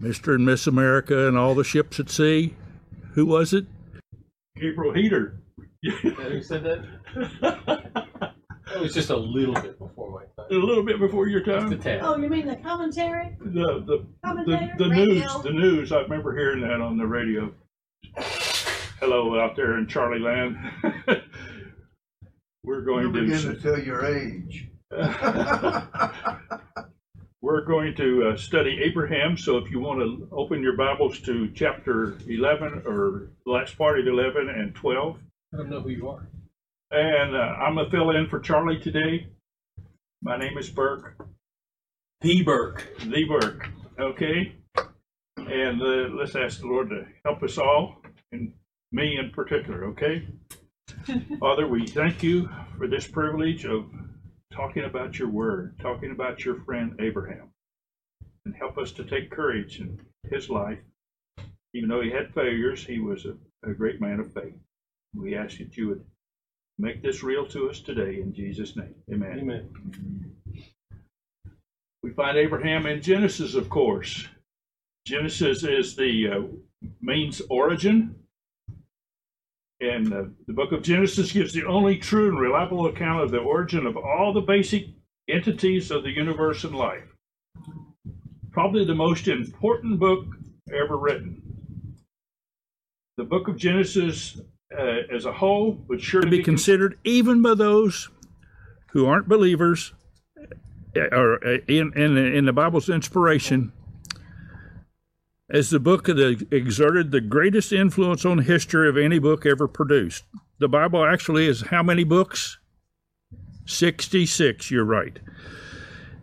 Mr. and Miss America and all the ships at sea. Who was it? Gabriel Heatter. Who said that? It was just a little bit before my time. A time. little bit before your Just a time. tad. Oh, you mean the commentary? The the the, Commentator? the news the news. I remember hearing that on the radio. Hello out there in Charlie Land. We're You're going beginning to to tell your age. we're going to uh, study Abraham. So if you want to open your Bibles to chapter 11 or the last part of 11 and 12. I don't know who you are. And uh, I'm a fill in for Charlie today. My name is Burke, The Burke. the Burke. Okay? And uh, let's ask the Lord to help us all, and me in particular, okay? Father, we thank you for this privilege of talking about your word, talking about your friend Abraham. And help us to take courage in his life. Even though he had failures, he was a, a great man of faith. We ask that you would make this real to us today in Jesus' name. Amen. Amen. We find Abraham in Genesis, of course. Genesis is the uh, means origin. And uh, the book of Genesis gives the only true and reliable account of the origin of all the basic entities of the universe and life. Probably the most important book ever written. The book of Genesis uh, as a whole would surely be considered even by those who aren't believers uh, or uh, in, in, in the Bible's inspiration as the book that exerted the greatest influence on history of any book ever produced. The Bible actually is how many books? 66, you're right.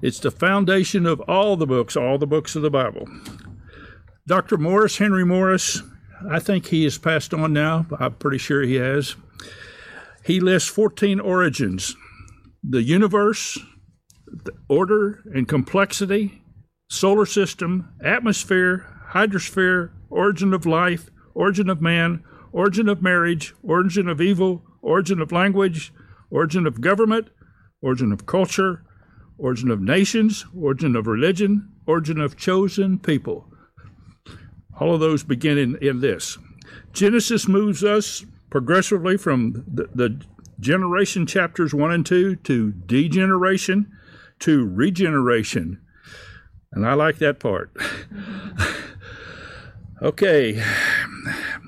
It's the foundation of all the books, all the books of the Bible. Dr. Morris, Henry Morris, I think he has passed on now. I'm pretty sure he has. He lists 14 origins the universe, the order and complexity, solar system, atmosphere, hydrosphere, origin of life, origin of man, origin of marriage, origin of evil, origin of language, origin of government, origin of culture, origin of nations, origin of religion, origin of chosen people. All of those begin in, in this. Genesis moves us progressively from the, the generation chapters 1 and 2 to degeneration to regeneration. And I like that part. Okay,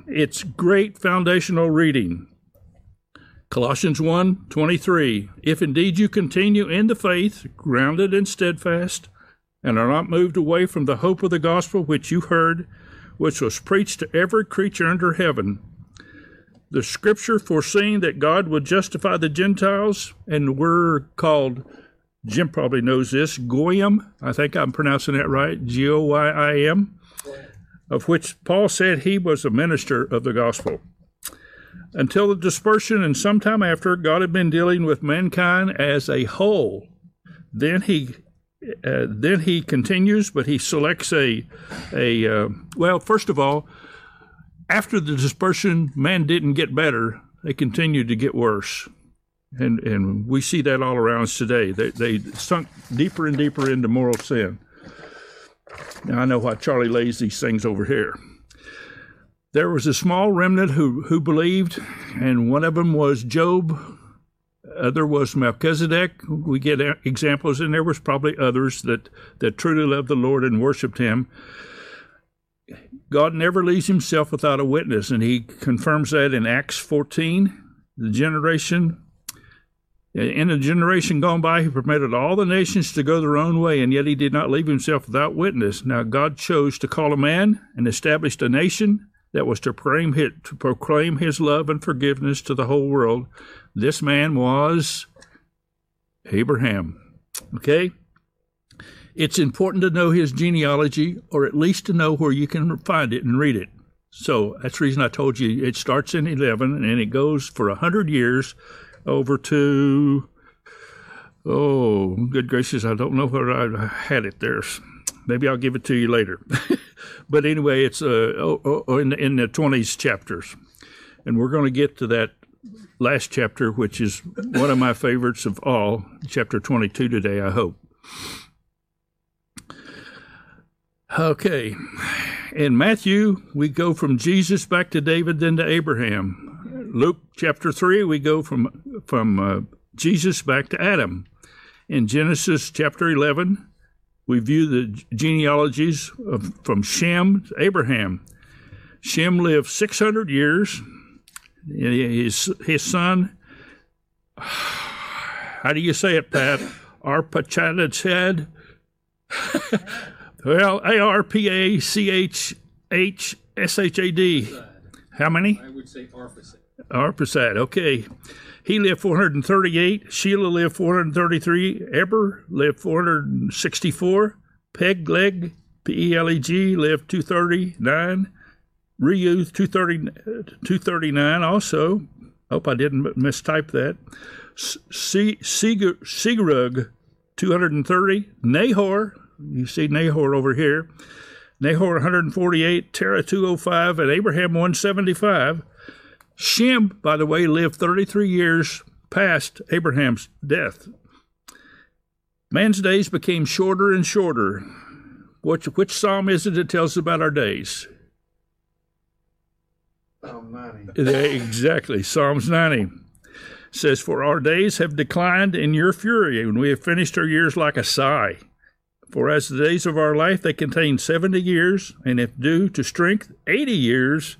it's great foundational reading. Colossians 1 23. If indeed you continue in the faith, grounded and steadfast, and are not moved away from the hope of the gospel which you heard, which was preached to every creature under heaven, the scripture foreseeing that God would justify the Gentiles, and we're called, Jim probably knows this, Goyim, I think I'm pronouncing that right, G O Y I M, of which Paul said he was a minister of the gospel. Until the dispersion and sometime after, God had been dealing with mankind as a whole. Then he uh, then he continues, but he selects a a uh, well. First of all, after the dispersion, man didn't get better; they continued to get worse, and and we see that all around us today. They they sunk deeper and deeper into moral sin. Now I know why Charlie lays these things over here. There was a small remnant who who believed, and one of them was Job other was Melchizedek. We get examples, and there was probably others that, that truly loved the Lord and worshiped Him. God never leaves Himself without a witness, and He confirms that in Acts 14. The generation, in a generation gone by, He permitted all the nations to go their own way, and yet He did not leave Himself without witness. Now, God chose to call a man and established a nation that was to proclaim his, love and forgiveness to the whole world. This man was Abraham. Okay? It's important to know his genealogy, or at least to know where you can find it and read it. So that's the reason I told you it starts in 11 and it goes for 100 years over to, oh, good gracious, I don't know where I had it there. Maybe I'll give it to you later. but anyway, it's uh, oh, oh, in, the, in the 20s chapters. And we're going to get to that last chapter, which is one of my favorites of all, chapter 22 today, I hope. Okay. In Matthew, we go from Jesus back to David, then to Abraham. Luke chapter 3, we go from, from uh, Jesus back to Adam. In Genesis chapter 11, we view the genealogies of, from Shem to Abraham. Shem lived 600 years. His, his son, how do you say it, Pat? Arpachadad? well, A R P A C H H S H A D. How many? I would say Arpachad, okay. He lived 438. Shelah lived 433. Eber lived 464. Pegleg, P E L E G, lived 239. Reu 230, 239 also. Hope I didn't mistype that. Sigrug, 230. Nahor, you see Nahor over here. Nahor 148, Terah 205, and Abraham 175. Shem, by the way, lived 33 years past Abraham's death. Man's days became shorter and shorter. Which, which psalm is it that tells about our days? Psalm 90. Exactly, Psalms 90 says, For our days have declined in your fury, and we have finished our years like a sigh. For as the days of our life they contain seventy years, and if due to strength eighty years,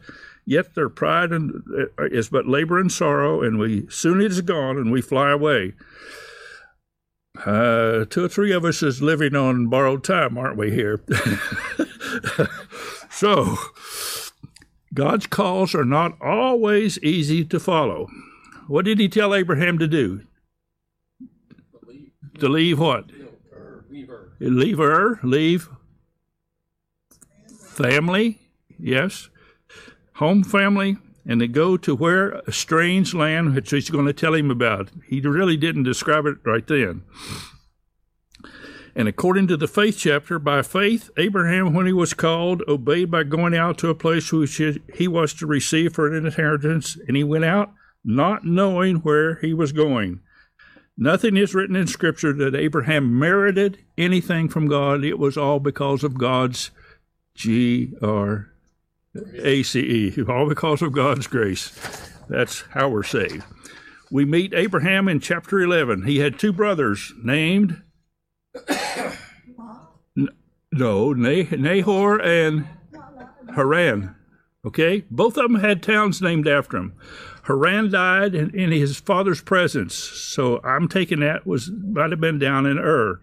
yet their pride and, uh, is but labor and sorrow, and we soon it is gone, and we fly away. Uh, two or three of us is living on borrowed time, aren't we here? so, God's calls are not always easy to follow. What did he tell Abraham to do? Leave, To leave what? no, or leave her. Leave her, leave family, yes, home family, and to go to where a strange land, which he's going to tell him about. He really didn't describe it right then. And according to the faith chapter, by faith, Abraham, when he was called, obeyed by going out to a place which he was to receive for an inheritance, and he went out not knowing where he was going. Nothing is written in Scripture that Abraham merited anything from God. It was all because of God's G R A C E, all because of God's grace. That's how we're saved. We meet Abraham in chapter 11. He had two brothers named no, Nah- Nahor and Haran. Okay? Both of them had towns named after him. Haran died in, in his father's presence, so I'm taking that was might have been down in Ur.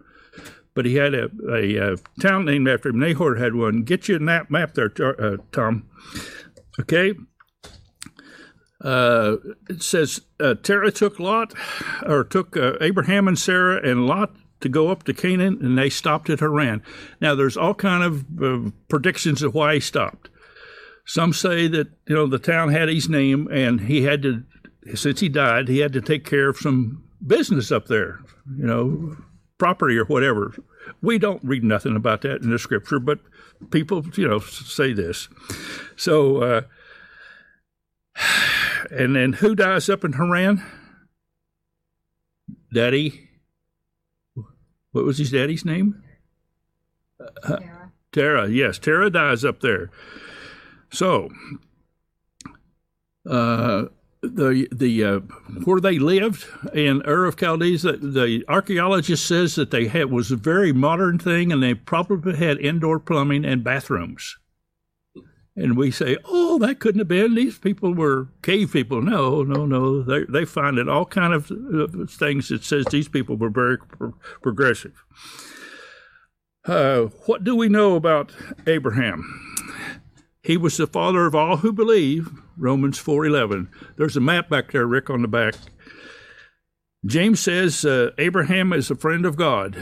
But he had a, a, uh town named after him. Nahor had one. Get you a map, map there, uh, Tom. Okay? Uh, it says uh, Terah took Lot, or took uh, Abraham and Sarah and Lot to go up to Canaan, and they stopped at Haran. Now, there's all kind of uh, predictions of why he stopped. Some say that you know the town had his name, and he had to, since he died, he had to take care of some business up there, you know, property or whatever. We don't read nothing about that in the scripture, but people, you know, say this. So, uh, and then who dies up in Haran? Daddy. What was his daddy's name? Sarah. Terah, Yes, Terah dies up there. So, uh, the the uh, where they lived in Ur of Chaldees, the, the archaeologist says that they had was a very modern thing, and they probably had indoor plumbing and bathrooms. And we say, oh, that couldn't have been. These people were cave people. No, no, no. They they find it all kind of uh, things that says these people were very pro- progressive. Uh, what do we know about Abraham? He was the father of all who believe. Romans four eleven. There's a map back there, Rick, on the back. James says uh, Abraham is a friend of God.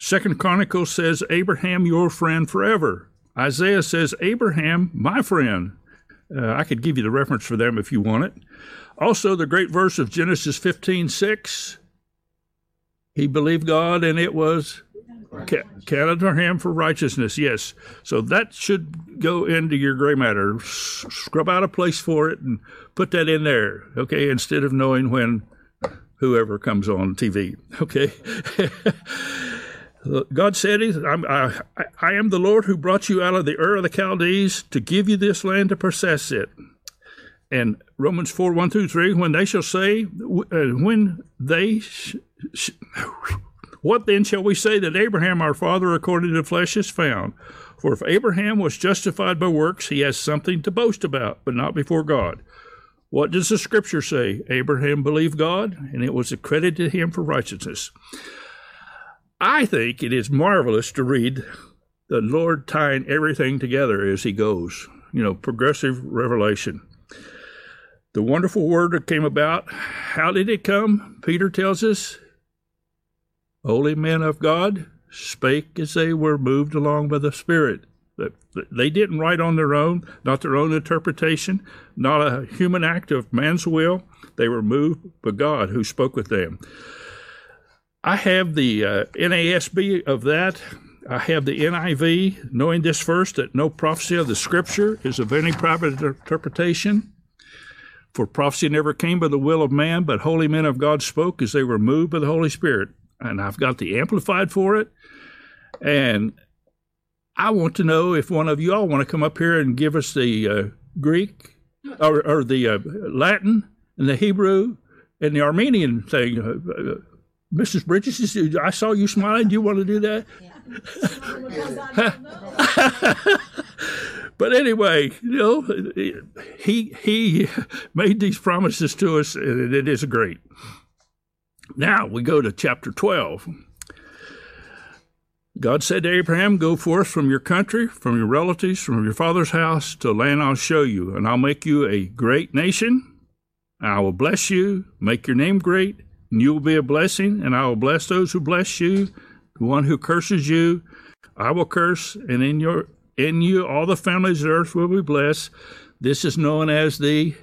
Second Chronicles says Abraham your friend forever. Isaiah says Abraham my friend. Uh, I could give you the reference for them if you want it. Also, the great verse of Genesis fifteen six. He believed God, and it was ca- counted to him for righteousness. Yes, so that should go into your gray matter. Scrub out a place for it and put that in there. Okay, instead of knowing when whoever comes on TV. Okay. God said, I, I am the Lord who brought you out of the Ur of the Chaldees to give you this land to possess it. And Romans 4 1 through 3, when they shall say, uh, when they, sh- sh- what then shall we say that Abraham our father according to the flesh is found? For if Abraham was justified by works, he has something to boast about, but not before God. What does the scripture say? Abraham believed God, and it was accredited to him for righteousness. I think it is marvelous to read the Lord tying everything together as he goes, you know, progressive revelation. The wonderful word that came about, how did it come? Peter tells us, holy men of God spake as they were moved along by the Spirit. They didn't write on their own, not their own interpretation, not a human act of man's will. They were moved by God who spoke with them. I have the uh, NASB of that. I have the NIV, knowing this first that no prophecy of the Scripture is of any private interpretation. For prophecy never came by the will of man, but holy men of God spoke as they were moved by the Holy Spirit. And I've got the Amplified for it. And I want to know if one of you all want to come up here and give us the uh, Greek or, or the uh, Latin and the Hebrew and the Armenian thing. Uh, Mrs. Bridges, I saw you smiling. Do you want to do that? but anyway, you know, he he made these promises to us, and it is great. Now we go to chapter twelve. God said to Abraham, Go forth from your country, from your relatives, from your father's house, to a land I'll show you, and I'll make you a great nation. I will bless you, make your name great and you will be a blessing, and I will bless those who bless you. The one who curses you, I will curse, and in your in you all the families of earth will be blessed. This is known as the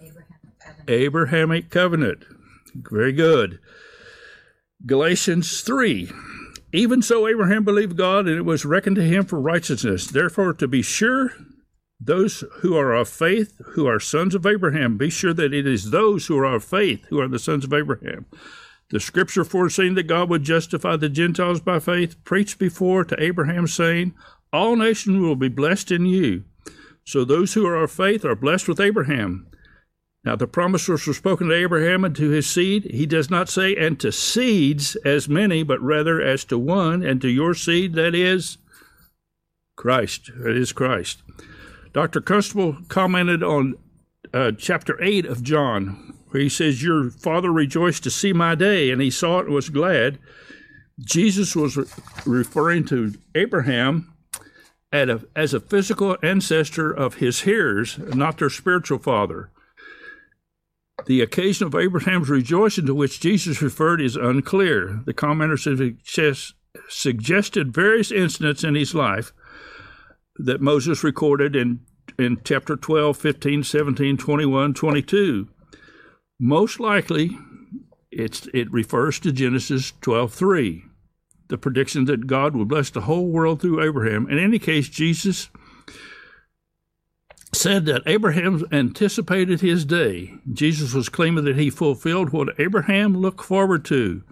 Abrahamic covenant. Abrahamic covenant. Very good. Galatians 3. Even so, Abraham believed God, and it was reckoned to him for righteousness. Therefore, to be sure, those who are of faith, who are sons of Abraham, be sure that it is those who are of faith who are the sons of Abraham. The scripture foreseeing that God would justify the Gentiles by faith preached before to Abraham, saying, All nations will be blessed in you. So those who are of faith are blessed with Abraham. Now the promises were spoken to Abraham and to his seed. He does not say, and to seeds as many, but rather as to one, and to your seed, that is Christ. That is Christ. Dr. Constable commented on uh, chapter 8 of John, where he says, Your father rejoiced to see my day, and he saw it and was glad. Jesus was re- referring to Abraham a, as a physical ancestor of his hearers, not their spiritual father. The occasion of Abraham's rejoicing to which Jesus referred is unclear. The commenters suggested various incidents in his life that Moses recorded in, in chapter 12, 15, 17, 21, 22. Most likely, it's, it refers to Genesis 12, 3, the prediction that God would bless the whole world through Abraham. In any case, Jesus said that Abraham anticipated his day. Jesus was claiming that he fulfilled what Abraham looked forward to.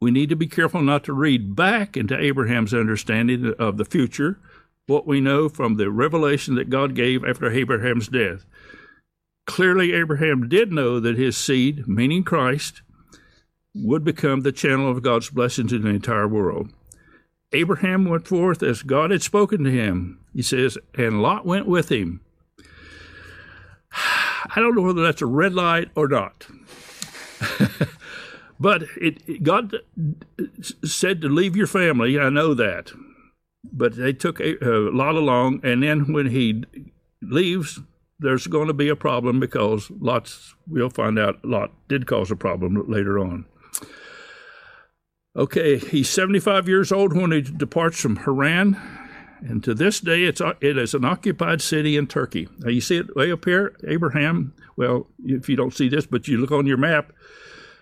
We need to be careful not to read back into Abraham's understanding of the future what we know from the revelation that God gave after Abraham's death. Clearly, Abraham did know that his seed, meaning Christ, would become the channel of God's blessing to the entire world. Abraham went forth as God had spoken to him. He says, and Lot went with him. I don't know whether that's a red light or not. but it, it, God said to leave your family. I know that but they took a, a lot along, and then when he leaves, there's going to be a problem because lots we'll find out Lot did cause a problem later on. Okay, he's 75 years old when he departs from Haran, and to this day it's it is an occupied city in Turkey. Now you see it way up here, Abraham. Well, if you don't see this, but you look on your map,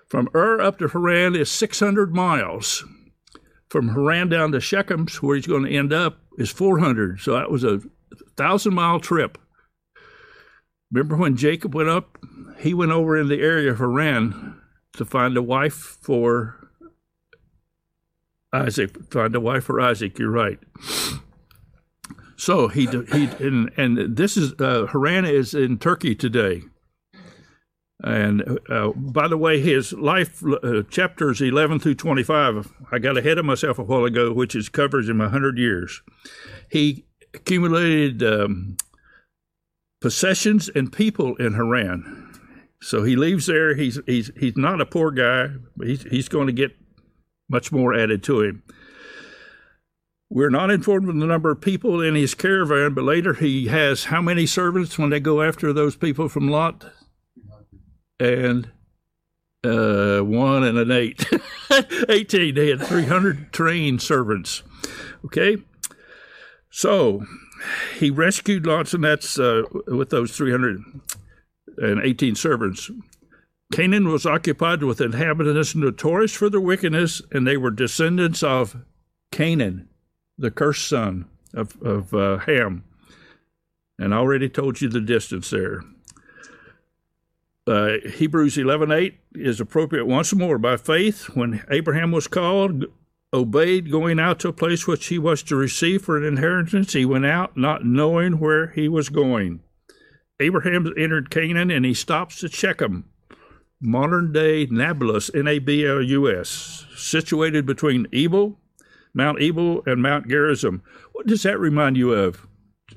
from Ur up to Haran is 600 miles from Haran down to Shechem's, where he's going to end up, is 400. So that was a thousand mile trip. Remember when Jacob went up? He went over in the area of Haran to find a wife for Isaac, find a wife for Isaac. You're right. So he he and, and this is uh, Haran is in Turkey today. And uh, by the way, his life uh, chapters 11 through 25, I got ahead of myself a while ago, which is covers him 100 years. He accumulated um, possessions and people in Haran. So he leaves there. He's he's he's not a poor guy. He's he's going to get much more added to him. We're not informed of the number of people in his caravan, but later he has how many servants when they go after those people from Lot? And uh, one and an eight. 18. They had 300 trained servants. Okay? So he rescued lots, and that's uh, with those 318 servants. Canaan was occupied with inhabitants notorious for their wickedness, and they were descendants of Canaan, the cursed son of, of uh, Ham. And I already told you the distance there. Uh, Hebrews 11:8 is appropriate once more. By faith, when Abraham was called, obeyed, going out to a place which he was to receive for an inheritance, he went out not knowing where he was going. Abraham entered Canaan and he stops at Shechem, modern day Nablus, N A B L U S, situated between Ebal, Mount Ebal, and Mount Gerizim. What does that remind you of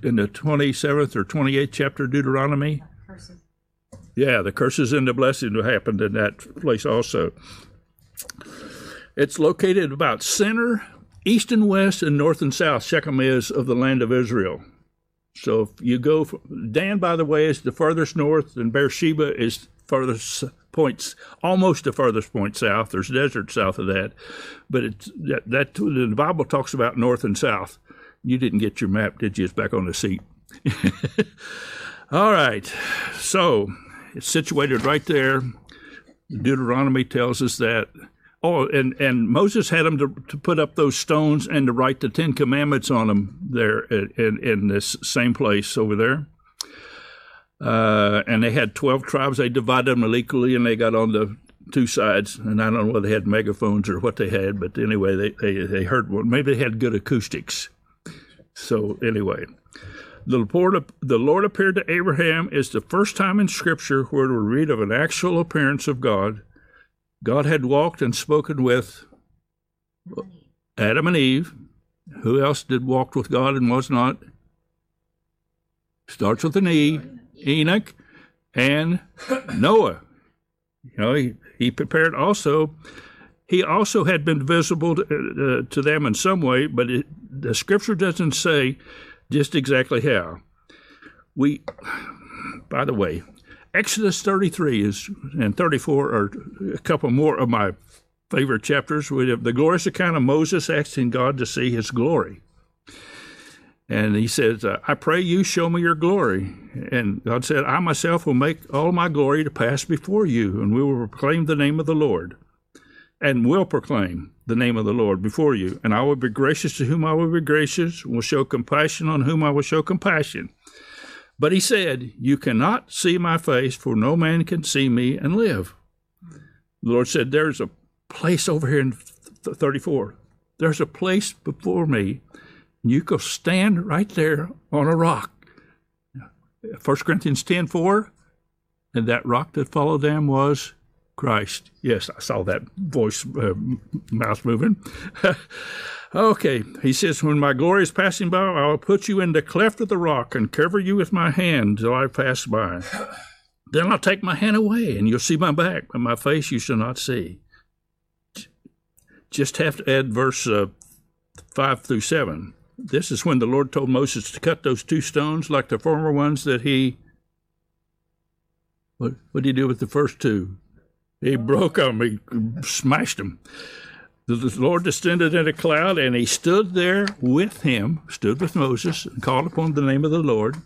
in the 27th or 28th chapter of Deuteronomy? Curses. Yeah, the curses and the blessing happened in that place also. It's located about center, east and west, and north and south. Shechem is of the land of Israel. So if you go, from, Dan, by the way, is the furthest north, and Beersheba is furthest points, almost the furthest point south. There's desert south of that, but it's that, that the Bible talks about north and south. You didn't get your map, did you? It's back on the seat. All right, so it's situated right there. Deuteronomy tells us that. Oh, and, and Moses had them to, to put up those stones and to write the Ten Commandments on them there in, in this same place over there. Uh, and they had 12 tribes. They divided them equally, and they got on the two sides. And I don't know whether they had megaphones or what they had, but anyway, they, they, they heard one. Maybe they had good acoustics. So, anyway, the Lord, the Lord appeared to Abraham is the first time in Scripture where we read of an actual appearance of God. God had walked and spoken with Adam and Eve. Who else did walk with God and was not? Starts with an E. Enoch and Noah. You know, he, he prepared also. He also had been visible to, uh, to them in some way, but it, the scripture doesn't say just exactly how. We, by the way, Exodus 33 is and 34 are a couple more of my favorite chapters. We have the glorious account of Moses asking God to see his glory. And he says, uh, I pray you show me your glory. And God said, I myself will make all my glory to pass before you, and we will proclaim the name of the Lord, and will proclaim the name of the Lord before you. And I will be gracious to whom I will be gracious, and will show compassion on whom I will show compassion. But he said, You cannot see my face, for no man can see me and live. The Lord said, There's a place over here in 34. There's a place before me you go stand right there on a rock. 1 Corinthians 10 4, and that rock that followed them was Christ. Yes, I saw that voice, uh, mouth moving. okay, he says, When my glory is passing by, I will put you in the cleft of the rock and cover you with my hand till I pass by. Then I'll take my hand away, and you'll see my back, but my face you shall not see. Just have to add verse uh, 5 through 7 this is when the Lord told Moses to cut those two stones like the former ones that he. What, what did he do with the first two? He broke them, he smashed them. The, the Lord descended in a cloud, and he stood there with him, stood with Moses, and called upon the name of the Lord.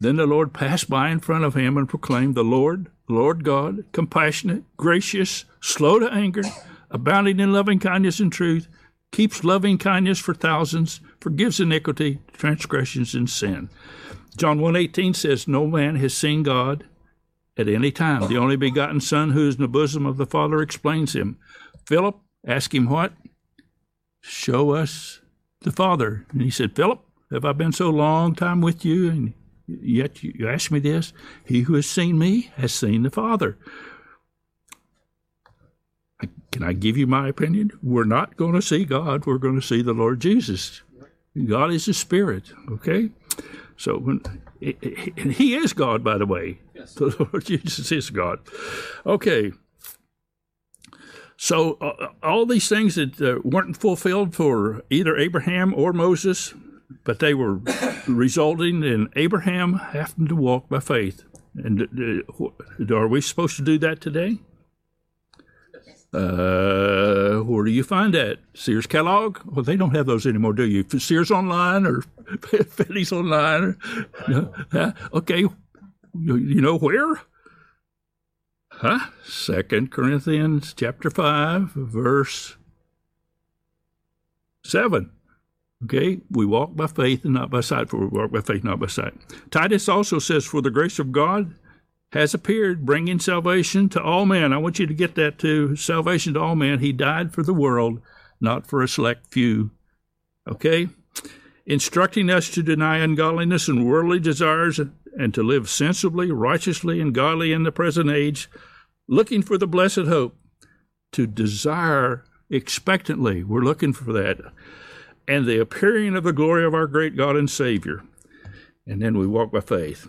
Then the Lord passed by in front of him and proclaimed, The Lord, Lord God, compassionate, gracious, slow to anger, abounding in loving kindness and truth keeps loving kindness for thousands, forgives iniquity, transgressions, and sin. John 1.18 says, No man has seen God at any time. The only begotten Son who is in the bosom of the Father explains him. Philip, ask him what? Show us the Father. And he said, Philip, have I been so long time with you, and yet you ask me this? He who has seen me has seen the Father. Can I give you my opinion? We're not going to see God. We're going to see the Lord Jesus. God is a spirit, okay? So when and he is God, by the way. Yes. The Lord Jesus is God. Okay. So uh, all these things that uh, weren't fulfilled for either Abraham or Moses, but they were resulting in Abraham having to walk by faith. And uh, are we supposed to do that today? Uh, where do you find that? Sears catalog? Well, they don't have those anymore, do you? Sears Online or Fetty's Online? Or, no? Huh? Okay, you, you know where? Huh? Second Corinthians chapter five, verse seven. Okay, we walk by faith and not by sight, for we walk by faith, not by sight. Titus also says, For the grace of God has appeared, bringing salvation to all men. I want you to get that too. Salvation to all men. He died for the world, not for a select few. Okay? Instructing us to deny ungodliness and worldly desires and to live sensibly, righteously, and godly in the present age, looking for the blessed hope, to desire expectantly. We're looking for that. And the appearing of the glory of our great God and Savior. And then we walk by faith.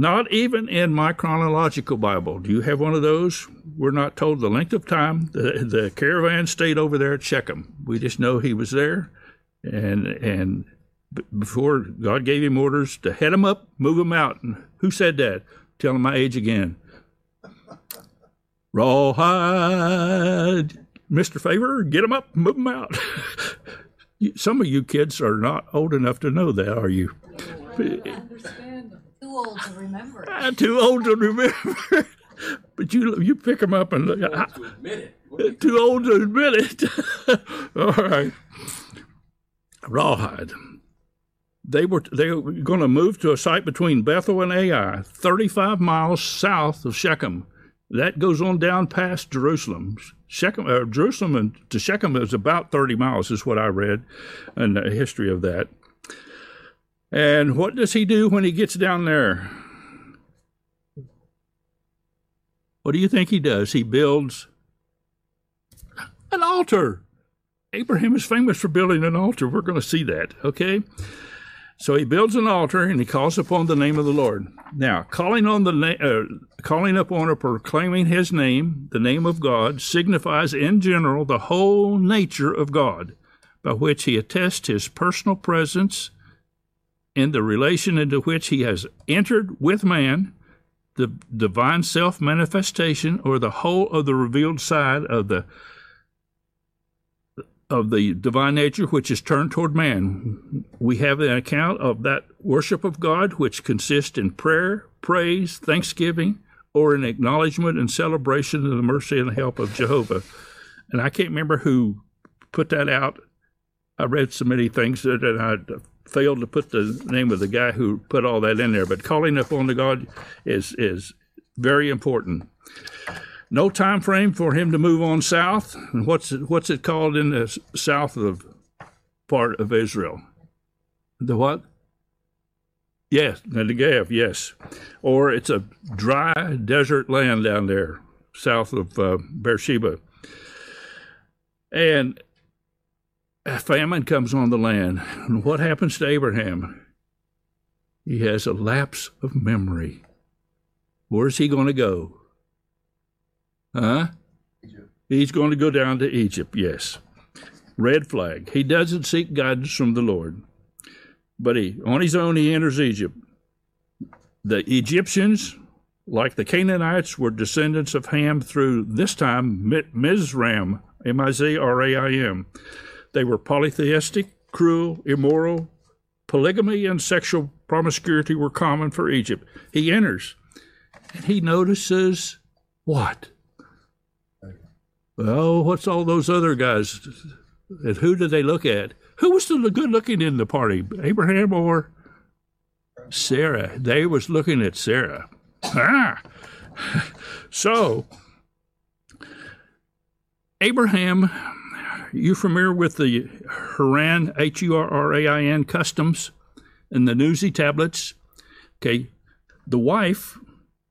Not even in my chronological Bible. Do you have one of those? We're not told the length of time. The, the caravan stayed over there at Shechem. We just know he was there. And, and before God gave him orders to head him up, move him out. And who said that? Tell him my age again. Rawhide. Mr. Favor, get him up, move him out. Some of you kids are not old enough to know that, are you? Too old to remember. I'm too old to remember. but you you pick them up and look. I, To admit it. too old to admit it. All right. Rawhide. They were they were going to move to a site between Bethel and Ai, 35 miles south of Shechem. That goes on down past Jerusalem. Shechem, uh, Jerusalem and to Shechem is about 30 miles, is what I read in the history of that. And what does he do when he gets down there? What do you think he does? He builds an altar. Abraham is famous for building an altar. We're going to see that, okay? So he builds an altar and he calls upon the name of the Lord. Now, calling on the na- uh, calling upon or proclaiming his name, the name of God, signifies in general the whole nature of God, by which he attests his personal presence in the relation into which he has entered with man, the divine self manifestation, or the whole of the revealed side of the of the divine nature which is turned toward man. We have an account of that worship of God which consists in prayer, praise, thanksgiving, or in acknowledgement and celebration of the mercy and help of Jehovah. And I can't remember who put that out. I read so many things that I failed to put the name of the guy who put all that in there. But calling upon the God is is very important. No time frame for him to move on south. And what's it, what's it called in the south of part of Israel? The what? Yes, the Negev. Yes, or it's a dry desert land down there south of uh, Beersheba. And a famine comes on the land. And what happens to Abraham? He has a lapse of memory. Where's he going to go? Huh? He's going to go down to Egypt, yes. Red flag. He doesn't seek guidance from the Lord. But he, on his own, he enters Egypt. The Egyptians, like the Canaanites, were descendants of Ham through this time Mizraim, Mizram, M I Z R A I M. They were polytheistic, cruel, immoral. Polygamy and sexual promiscuity were common for Egypt. He enters and he notices what? Well, what's all those other guys? And who did they look at? Who was the good looking in the party? Abraham or Sarah? They was looking at Sarah. Ah. So Abraham you familiar with the Hurrian, H U R R A I N customs and the Nuzi tablets? Okay, the wife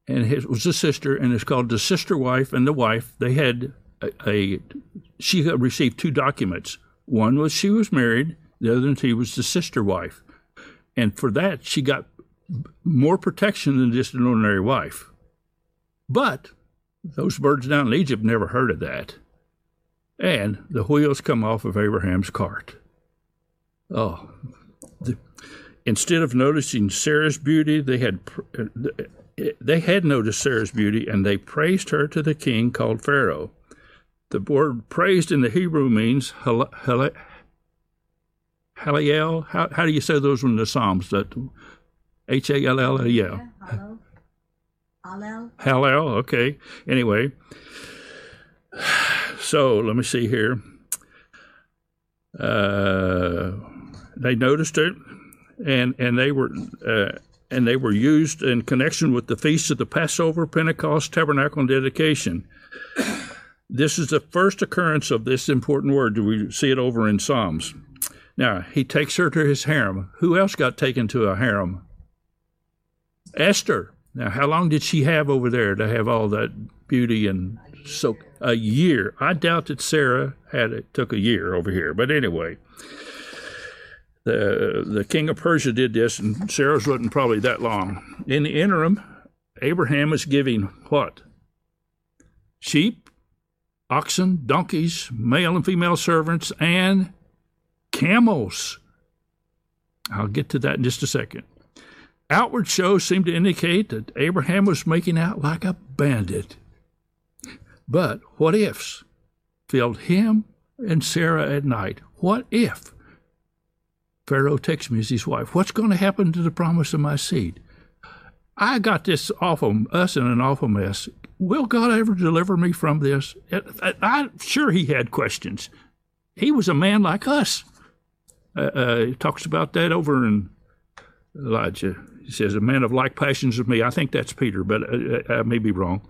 and it was a sister, and it's called the sister wife and the wife. They had a, a she had received two documents. One was she was married, the other she was the sister wife, and for that she got more protection than just an ordinary wife. But those birds down in Egypt never heard of that. And the wheels come off of Abraham's cart. Oh, the, instead of noticing Sarah's beauty, they had they had noticed Sarah's beauty and they praised her to the king called Pharaoh. The word praised in the Hebrew means hal- hal- Hallel. How, how do you say those in the Psalms? That H A L L. Yeah. Hallel. Hallel. Okay. Anyway, so let me see here. Uh, they noticed it, and and they were uh, and they were used in connection with the feasts of the Passover, Pentecost, Tabernacle, and dedication. This is the first occurrence of this important word. Do we see it over in Psalms. Now he takes her to his harem. Who else got taken to a harem? Esther. Now, how long did she have over there to have all that beauty and so a year? I doubt that Sarah had it took a year over here, but anyway, the the king of Persia did this, and Sarah's wasn't probably that long. In the interim, Abraham is giving what? Sheep, oxen, donkeys, male and female servants, and camels. I'll get to that in just a second. Outward shows seem to indicate that Abraham was making out like a bandit. But what ifs filled him and Sarah at night? What if? Pharaoh takes me as his wife, What's going to happen to the promise of my seed? I got this awful, us in an awful mess. Will God ever deliver me from this? I'm sure he had questions. He was a man like us. Uh, uh, he talks about that over in Elijah. He says, "A man of like passions of me." I think that's Peter, but I, I may be wrong.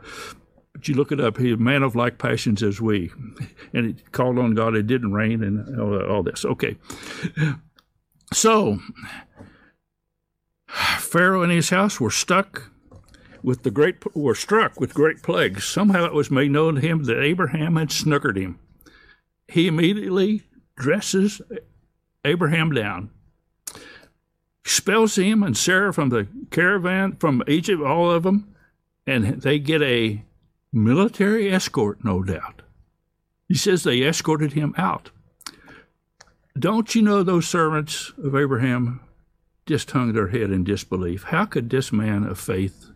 But you look it up. He's a man of like passions as we, and he called on God. It didn't rain, and all, all this. Okay, so Pharaoh and his house were stuck with the great were struck with great plagues. Somehow it was made known to him that Abraham had snookered him. He immediately dresses Abraham down expels him and Sarah from the caravan from Egypt, all of them, and they get a military escort, no doubt. He says they escorted him out. Don't you know those servants of Abraham just hung their head in disbelief? How could this man of faith,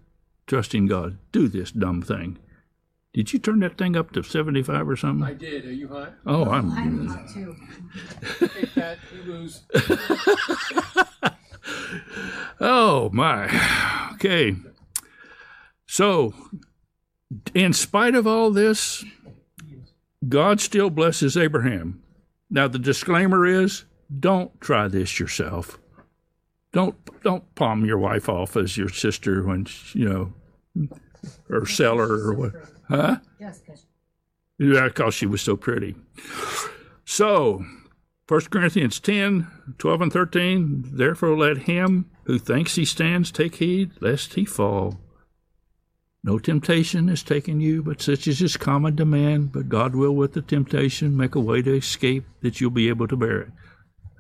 trusting God, do this dumb thing? Did you turn that thing up to 75 or something? I did. Are you hot? Oh, I'm. I'm hot too. Hey, Pat, you lose. Oh my. Okay. So, in spite of all this, God still blesses Abraham. Now the disclaimer is don't try this yourself. Don't don't palm your wife off as your sister when you know or sell her or what. Huh? Yeah, because she was so pretty. So, 1 Corinthians 10, 12 and 13, therefore let him who thinks he stands take heed lest he fall. No temptation has taken you, but such as is common to man, but God will with the temptation make a way to escape that you'll be able to bear it.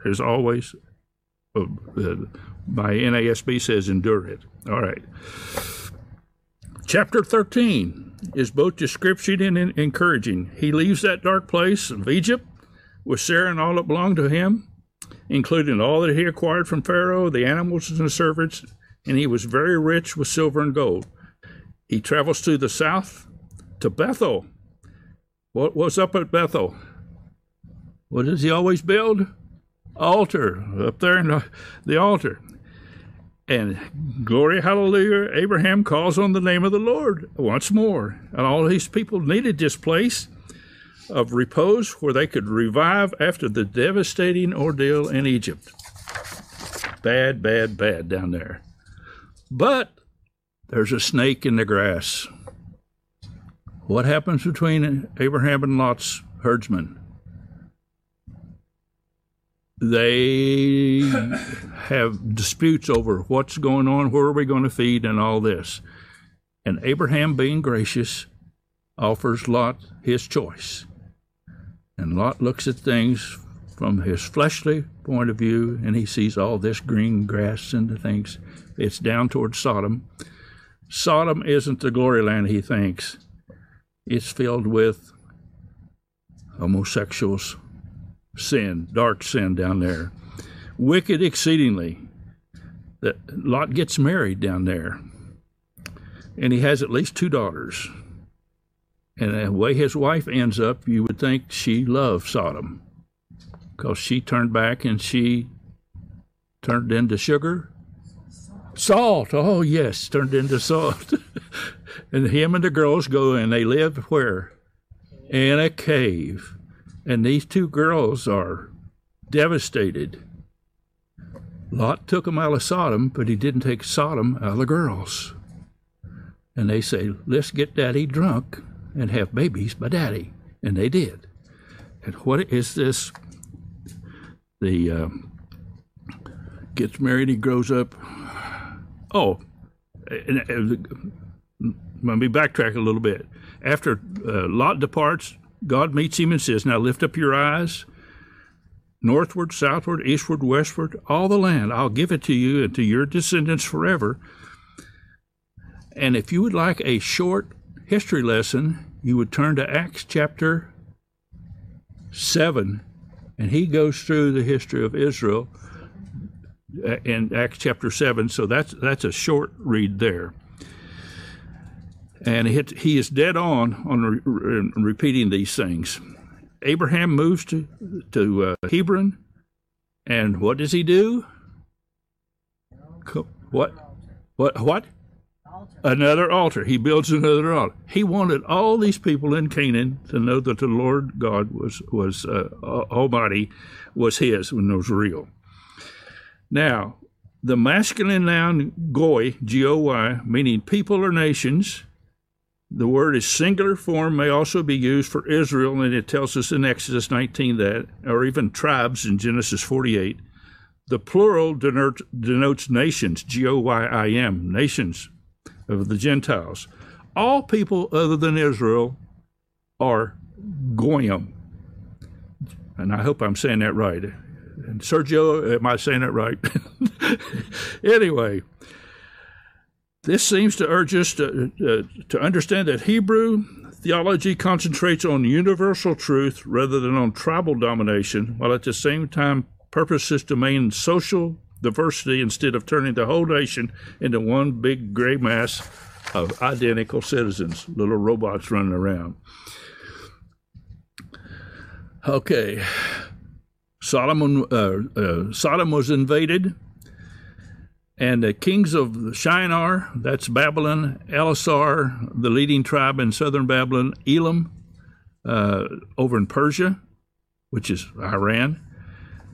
As always, uh, uh, my NASB says endure it. All right. Chapter 13 is both description and encouraging. He leaves that dark place of Egypt with Sarah and all that belonged to him, including all that he acquired from Pharaoh, the animals and the servants, and he was very rich with silver and gold. He travels to the south to Bethel. What was up at Bethel? What does he always build? Altar up there in the, the altar. And glory, hallelujah, Abraham calls on the name of the Lord once more. And all these people needed this place of repose where they could revive after the devastating ordeal in Egypt. Bad, bad, bad down there. But there's a snake in the grass. What happens between Abraham and Lot's herdsmen? they have disputes over what's going on, where are we going to feed, and all this. And Abraham, being gracious, offers Lot his choice. And Lot looks at things from his fleshly point of view, and he sees all this green grass and the things. It's down towards Sodom. Sodom isn't the glory land he thinks. It's filled with homosexuals, sin, dark sin down there. Wicked exceedingly. That Lot gets married down there. And he has at least two daughters. And the way his wife ends up, you would think she loved Sodom. Because she turned back and she turned into sugar. Salt. Oh, yes, turned into salt. and him and the girls go and they live where? In a cave. And these two girls are devastated. Lot took them out of Sodom, but he didn't take Sodom out of the girls. And they say, let's get daddy drunk and have babies by daddy. And they did. And what is this? The uh, gets married, he grows up. Oh, and, uh, let me backtrack a little bit. After uh, Lot departs, God meets him and says, Now lift up your eyes northward, southward, eastward, westward, all the land. I'll give it to you and to your descendants forever. And if you would like a short history lesson, you would turn to Acts chapter 7, and he goes through the history of Israel in Acts chapter 7. So that's, that's a short read there. And he, he is dead on on re, repeating these things. Abraham moves to, to uh, Hebron, and what does he do? What? What? What? Another altar. He builds another altar. He wanted all these people in Canaan to know that the Lord God was was uh, Almighty, was His and was real. Now, the masculine noun goy, G O Y, meaning people or nations. The word is singular form, may also be used for Israel, and it tells us in Exodus 19 that, or even tribes in Genesis 48. The plural denotes, nations, G O Y I M, nations of the Gentiles. All people other than Israel are goyim. And I hope I'm saying that right. And Sergio, am I saying that right? anyway, this seems to urge us to, uh, to understand that Hebrew theology concentrates on universal truth rather than on tribal domination, while at the same time purposes to maintain social diversity instead of turning the whole nation into one big gray mass of identical citizens, little robots running around. Okay, Solomon, uh, uh, Sodom was invaded, and the kings of Shinar, that's Babylon, Elasar, the leading tribe in southern Babylon, Elam, uh, over in Persia, which is Iran,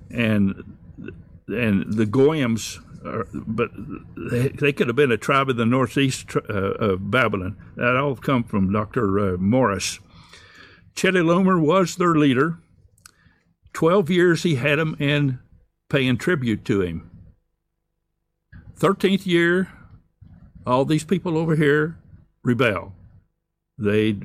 and and the Goyams, are, but they, they, could have been a tribe of the northeast uh, of Babylon. That all come from Dr. Uh, Morris. Chedorlaomer was their leader. Twelve years he had them in paying tribute to him. Thirteenth year, all these people over here rebel. They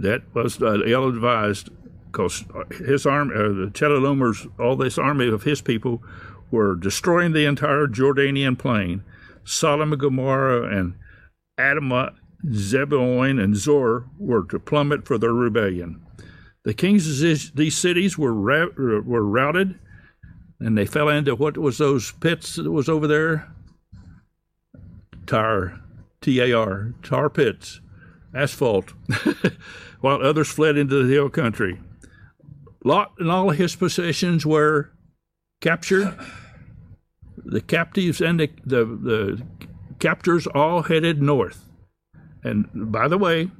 that was uh, ill advised because his army, uh, the Chedorlaomer's, all this army of his people were destroying the entire Jordanian plain. Sodom and Gomorrah and Admah, Zeboim, and Zoar were to plummet for their rebellion. The kings of these cities were were routed, and they fell into what was those pits that was over there? Tar, T-A-R, tar pits, asphalt, while others fled into the hill country. Lot and all his possessions were captured. The captives and the, the, the captors all headed north. And by the way,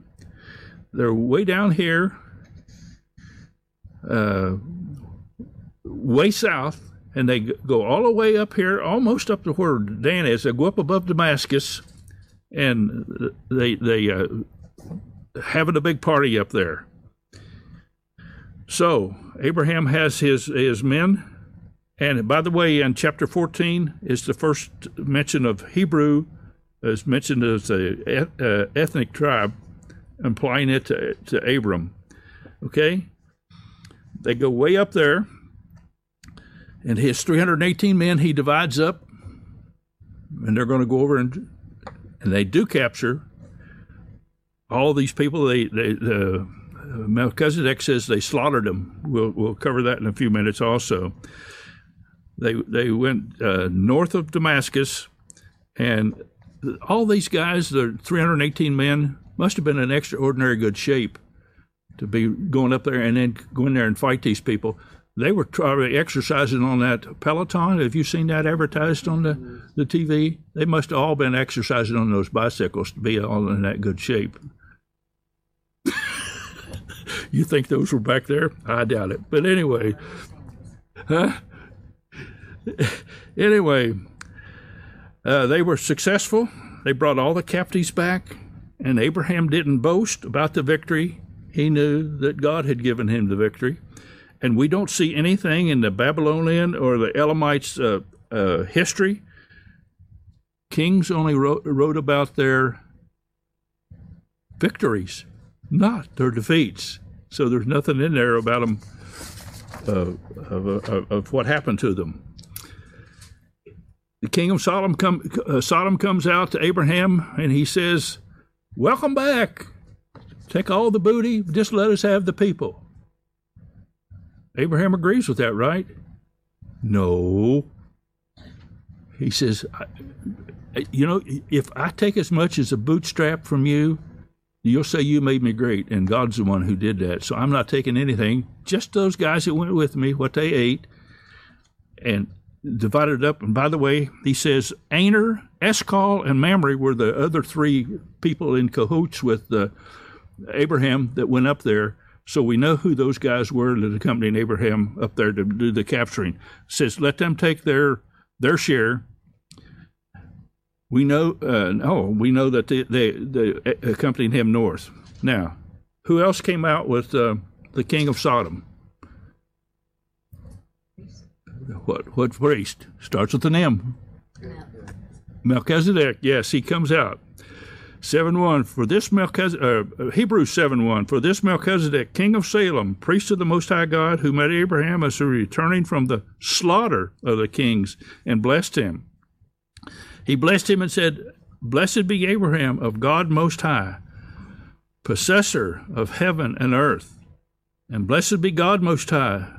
they're way down here, uh, way south, and they go all the way up here, almost up to where Dan is. They go up above Damascus, and they they uh, having a big party up there. So Abraham has his his men And by the way, in chapter 14 is the first mention of Hebrew, is mentioned as a uh, ethnic tribe, implying it to, to Abram. Okay? They go way up there, and his 318 men he divides up, and they're going to go over and and they do capture all these people. They, they the Melchizedek says they slaughtered them. We'll we'll cover that in a few minutes also. They they went uh, north of Damascus, and all these guys, the 318 men, must have been in extraordinary good shape to be going up there and then go in there and fight these people. They were exercising on that Peloton. Have you seen that advertised on the, the TV? They must have all been exercising on those bicycles to be all in that good shape. you think those were back there? I doubt it. But anyway, huh? anyway, uh, they were successful. They brought all the captives back, and Abraham didn't boast about the victory. He knew that God had given him the victory. And we don't see anything in the Babylonian or the Elamites' uh, uh, history. Kings only wrote, wrote about their victories, not their defeats. So there's nothing in there about them uh, of, of, of what happened to them the king of Sodom, come, uh, Sodom comes out to Abraham and he says, Welcome back. Take all the booty, just let us have the people. Abraham agrees with that, right? No. He says, You know, if I take as much as a bootstrap from you, you'll say you made me great, and God's the one who did that. So I'm not taking anything, just those guys that went with me, what they ate. And divided up. And by the way, he says Aner, Eshcol, and Mamre were the other three people in cahoots with uh, Abraham that went up there. So we know who those guys were that accompanied Abraham up there to do the capturing. It says let them take their their share. We know, uh, oh, we know that they, they, they accompanied him north. Now, who else came out with uh, the king of Sodom? what what priest starts with an M? Melchizedek. Yes, he comes out. Seven one for this Melchizedek. Uh, Hebrews seven one for this Melchizedek, king of Salem, priest of the Most High God, who met Abraham as he was returning from the slaughter of the kings and blessed him. He blessed him and said, "Blessed be Abraham of God Most High, possessor of heaven and earth, and blessed be God Most High."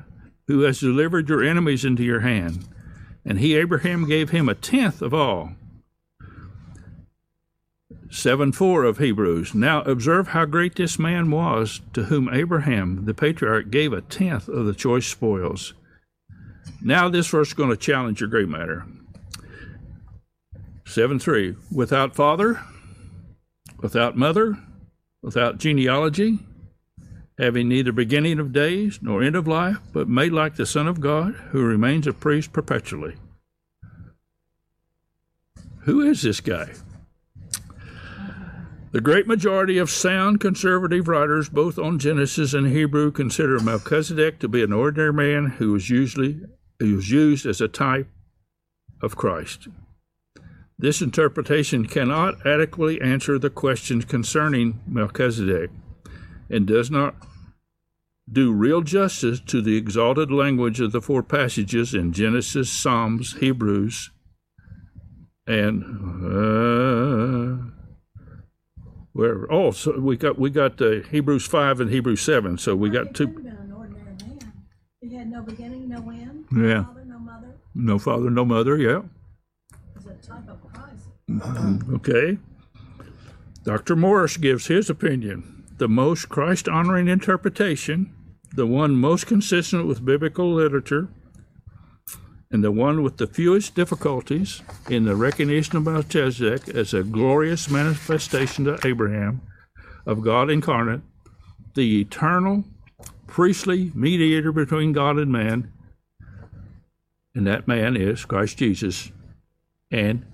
who has delivered your enemies into your hand. And he, Abraham, gave him a tenth of all. 7 4 of Hebrews. Now observe how great this man was, to whom Abraham, the patriarch, gave a tenth of the choice spoils. Now, this verse is going to challenge your great matter. 7 3. Without father, without mother, without genealogy, having neither beginning of days nor end of life, but made like the Son of God, who remains a priest perpetually. Who is this guy? The great majority of sound conservative writers, both on Genesis and Hebrew, consider Melchizedek to be an ordinary man who was usually who was used as a type of Christ. This interpretation cannot adequately answer the questions concerning Melchizedek and does not do real justice to the exalted language of the four passages in Genesis, Psalms, Hebrews, and uh, where oh, so we got we got uh, Hebrews five and Hebrews seven. So we got two. Been an ordinary man. He had no beginning, no end. Yeah. No father, no mother. No father, no mother. Yeah. Is a type of Christ. Okay. Dr. Morris gives his opinion. The most Christ honoring interpretation the one most consistent with biblical literature, and the one with the fewest difficulties in the recognition of Melchizedek as a glorious manifestation to Abraham of God incarnate, the eternal priestly mediator between God and man, and that man is Christ Jesus. And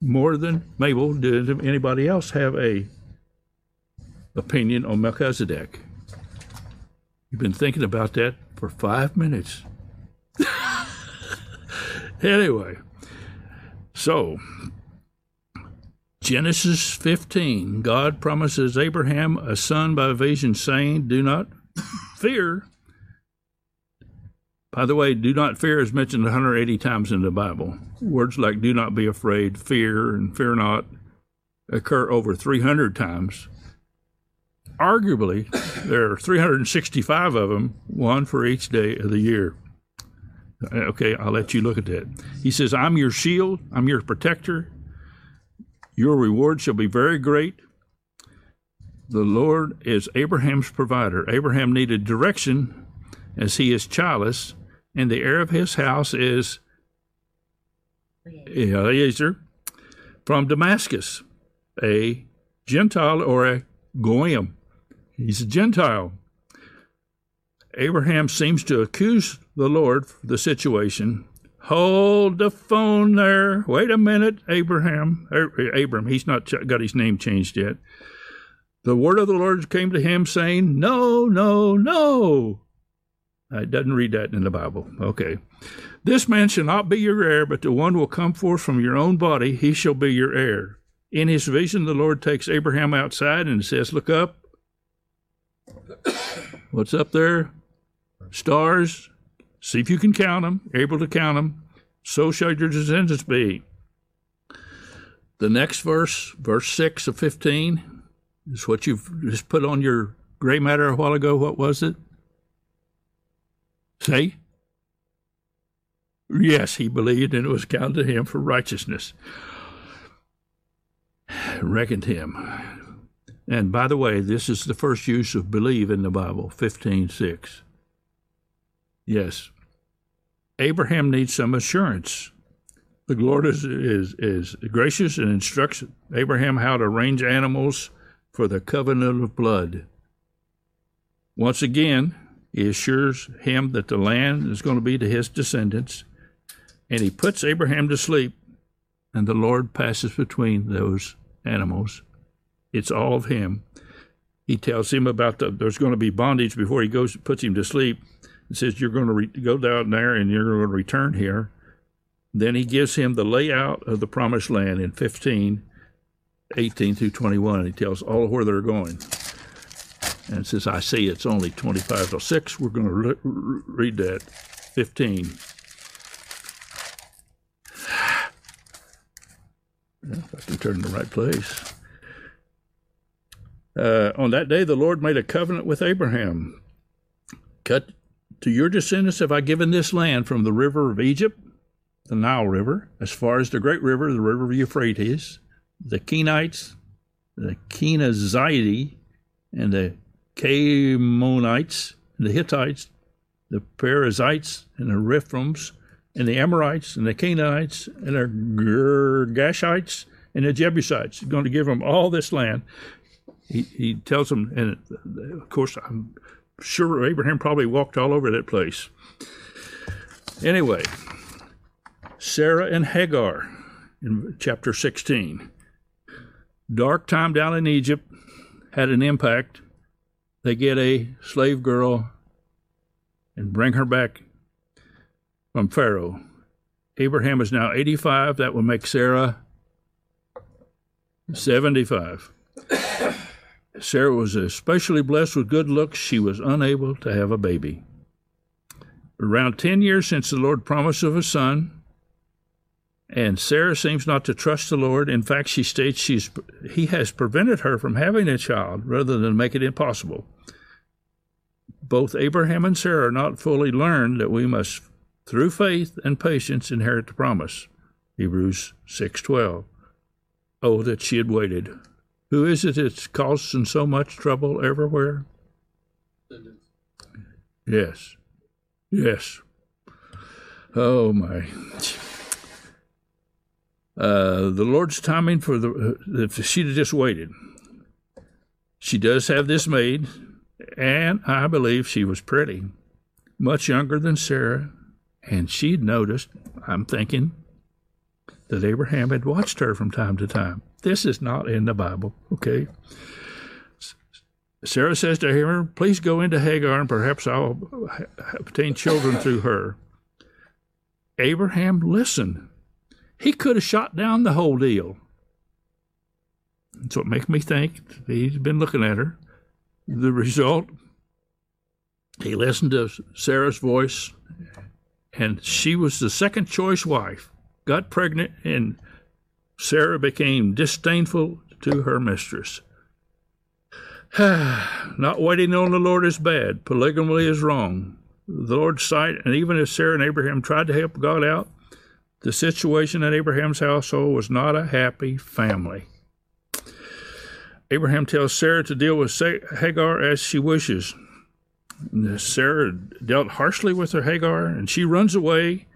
more than Mabel, did anybody else have a opinion on Melchizedek? You've been thinking about that for five minutes. Anyway, so Genesis 15, God promises Abraham a son by vision, saying, Do not fear. By the way, do not fear is mentioned 180 times in the Bible. Words like do not be afraid, fear, and fear not occur over 300 times. Arguably, there are 365 of them, one for each day of the year. Uh, okay, I'll let you look at that. He says, I'm your shield, I'm your protector. Your reward shall be very great. The Lord is Abraham's provider. Abraham needed direction as he is childless, and the heir of his house is Eliezer from Damascus, a Gentile or a Goyim. He's a Gentile. Abraham seems to accuse the Lord for the situation. Hold the phone there. Wait a minute, Abraham. Er, Abram, he's not got his name changed yet. The word of the Lord came to him saying, No, no, no. It doesn't read that in the Bible. Okay. This man shall not be your heir, but the one will come forth from your own body, he shall be your heir. In his vision, the Lord takes Abraham outside and says, Look up. What's up there? Stars. See if you can count them, able to count them. So shall your descendants be. The next verse, verse 6 of 15, is what you've just put on your gray matter a while ago. What was it? Say? Yes, he believed, and it was counted to him for righteousness. Reckoned him. And by the way, this is the first use of believe in the Bible, 15:6. Yes. Abraham needs some assurance. The Lord is, is, is gracious and instructs Abraham how to arrange animals for the covenant of blood. Once again, he assures him that the land is going to be to his descendants, and he puts Abraham to sleep, and the Lord passes between those animals. It's all of him. He tells him about the, there's going to be bondage before he goes puts him to sleep. It says you're going to re- go down there and you're going to return here. Then he gives him the layout of the promised land in 15, 18 through 21. And he tells all where they're going. And since I see it's only 25 to 6, we're going to re- read that 15. If I can turn in the right place. Uh, on that day, the Lord made a covenant with Abraham. Cut to your descendants have I given this land from the river of Egypt, the Nile River, as far as the great river, the river of Euphrates, the Kenites, the Kenizzite, and the Canaanites, the Hittites, the Perizzites, and the Rephaims, and the Amorites, and the Canaanites, and the Girgashites, and the Jebusites. He's going to give them all this land. He, he tells them, and of course, I'm sure Abraham probably walked all over that place. Anyway, Sarah and Hagar in chapter 16. Dark time down in Egypt had an impact. They get a slave girl and bring her back from Pharaoh. Abraham is now 85. That would make Sarah 75. Sarah was especially blessed with good looks. She was unable to have a baby. Around 10 years since the Lord promised of a son, and Sarah seems not to trust the Lord. In fact, she states she's, he has prevented her from having a child rather than make it impossible. Both Abraham and Sarah are not fully learned that we must, through faith and patience, inherit the promise. Hebrews 6:12. Oh, that she had waited. Who is it that's causing so much trouble everywhere? Yes. Yes. Oh, my. Uh, the Lord's timing for the, if she'd have just waited. She does have this maid, and I believe she was pretty, much younger than Sarah, and she'd noticed, I'm thinking, that Abraham had watched her from time to time. This is not in the Bible, okay? Sarah says to him, Please go into Hagar, and perhaps I'll obtain children through her. Abraham listened. He could have shot down the whole deal. That's what makes me think he's been looking at her. The result, he listened to Sarah's voice, and she was the second choice wife. Got pregnant, and Sarah became disdainful to her mistress. Not waiting on the Lord is bad. Polygamy is wrong. The Lord's sight, and even if Sarah and Abraham tried to help God out, the situation in Abraham's household was not a happy family. Abraham tells Sarah to deal with Hagar as she wishes. Sarah dealt harshly with her Hagar, and she runs away,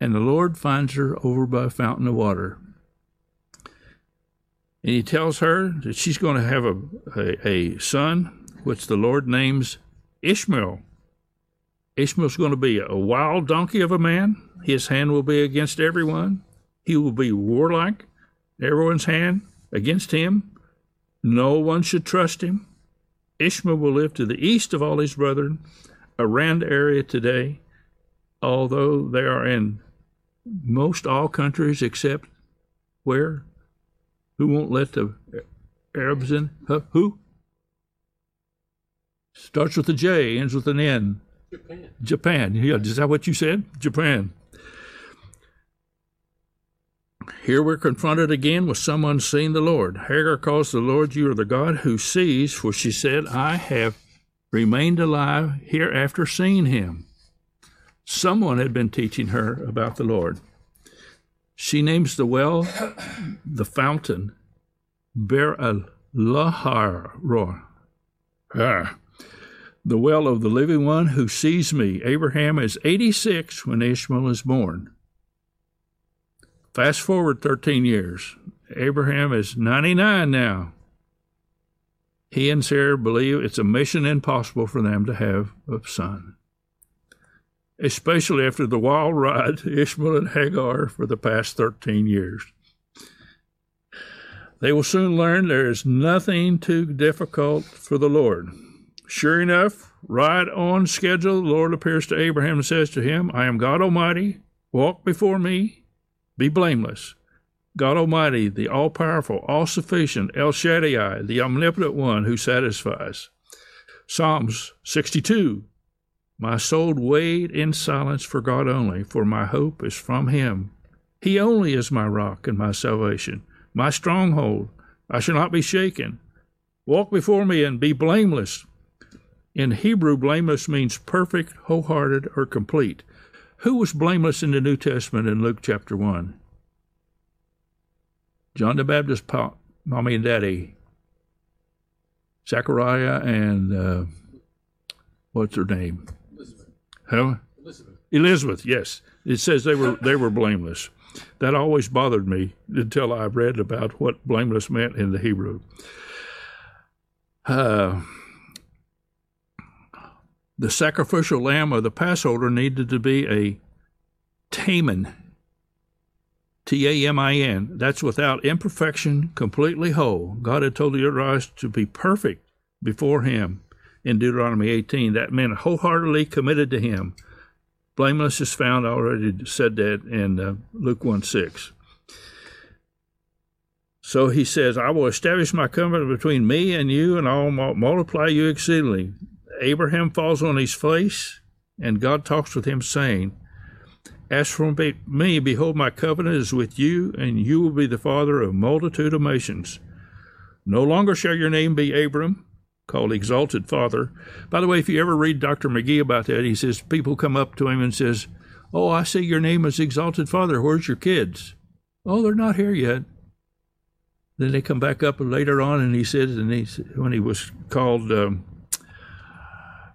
and the Lord finds her over by a fountain of water. And he tells her that she's going to have a, a, a son, which the Lord names Ishmael. Ishmael's going to be a wild donkey of a man. His hand will be against everyone. He will be warlike. Everyone's hand against him. No one should trust him. Ishmael will live to the east of all his brethren, around the area today, although they are in most all countries except where? Who won't let the Arabs in? Huh? Who? Starts with a J, ends with an N. Japan. Japan. Yeah, is that what you said? Japan. Here we're confronted again with someone seeing the Lord. Hagar calls the Lord, You are the God who sees, for she said, I have remained alive hereafter seeing him. Someone had been teaching her about the Lord. She names the well the fountain, Ber al Lahar, ah, the well of the living one who sees me. Abraham is 86 when Ishmael is born. Fast forward 13 years. Abraham is 99 now. He and Sarah believe it's a mission impossible for them to have a son, especially after the wild ride Ishmael and Hagar for the past 13 years. They will soon learn there is nothing too difficult for the Lord. Sure enough, right on schedule, the Lord appears to Abraham and says to him, I am God Almighty, walk before me be blameless. God Almighty, the all powerful, all sufficient, El Shaddai, the omnipotent one who satisfies. Psalms 62 My soul weighed in silence for God only, for my hope is from Him. He only is my rock and my salvation, my stronghold. I shall not be shaken. Walk before me and be blameless. In Hebrew, blameless means perfect, wholehearted, or complete. Who was blameless in the New Testament in Luke chapter 1? John the Baptist, pa, mommy and daddy. Zechariah and uh, what's her name? Elizabeth. Huh? Elizabeth. Elizabeth, yes. It says they were they were blameless. That always bothered me until I read about what blameless meant in the Hebrew. Uh, the sacrificial lamb of the Passover needed to be a tamen, T A M I N. That's without imperfection, completely whole. God had told the Israelites to be perfect before Him in Deuteronomy 18. That meant wholeheartedly committed to Him. Blameless is found, I already said that in uh, Luke 1 6. So he says, I will establish my covenant between me and you, and I will multiply you exceedingly. Abraham falls on his face, and God talks with him, saying, As for me, behold, my covenant is with you, and you will be the father of a multitude of nations. No longer shall your name be Abram, called exalted father. By the way, if you ever read Dr. McGee about that, he says people come up to him and says, "Oh, I see your name is exalted father. Where's your kids?" "Oh, they're not here yet." Then they come back up later on, and he says, and he when he was called um,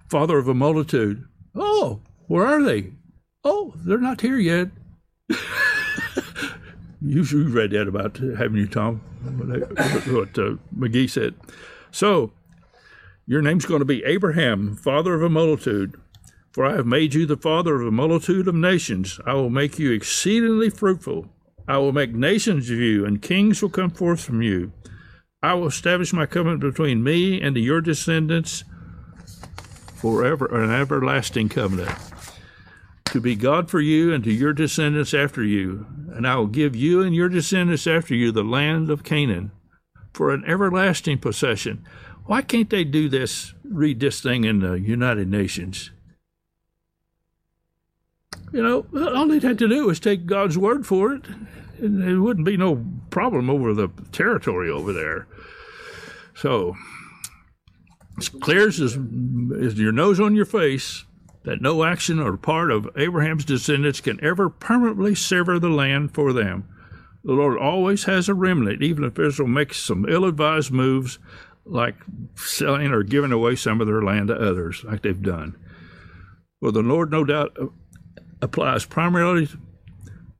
father of a multitude. Oh, where are they? Oh, they're not here yet. you, you read that about, haven't you, Tom? What uh, McGee said. So, your name's going to be Abraham, father of a multitude. For I have made you the father of a multitude of nations. I will make you exceedingly fruitful. I will make nations of you, and kings will come forth from you. I will establish my covenant between me and your descendants forever, an everlasting covenant. to be God for you and to your descendants after you. And I will give you and your descendants after you the land of Canaan for an everlasting possession. Why can't they do this, read this thing in the United Nations? You know, all they'd have to do is take God's word for it, and there wouldn't be no problem over the territory over there. So, it's clear as, as your nose on your face that no action or part of Abraham's descendants can ever permanently sever the land for them. The Lord always has a remnant, even if Israel makes some ill advised moves like selling or giving away some of their land to others, like they've done. Well, the Lord, no doubt, uh, applies primarily,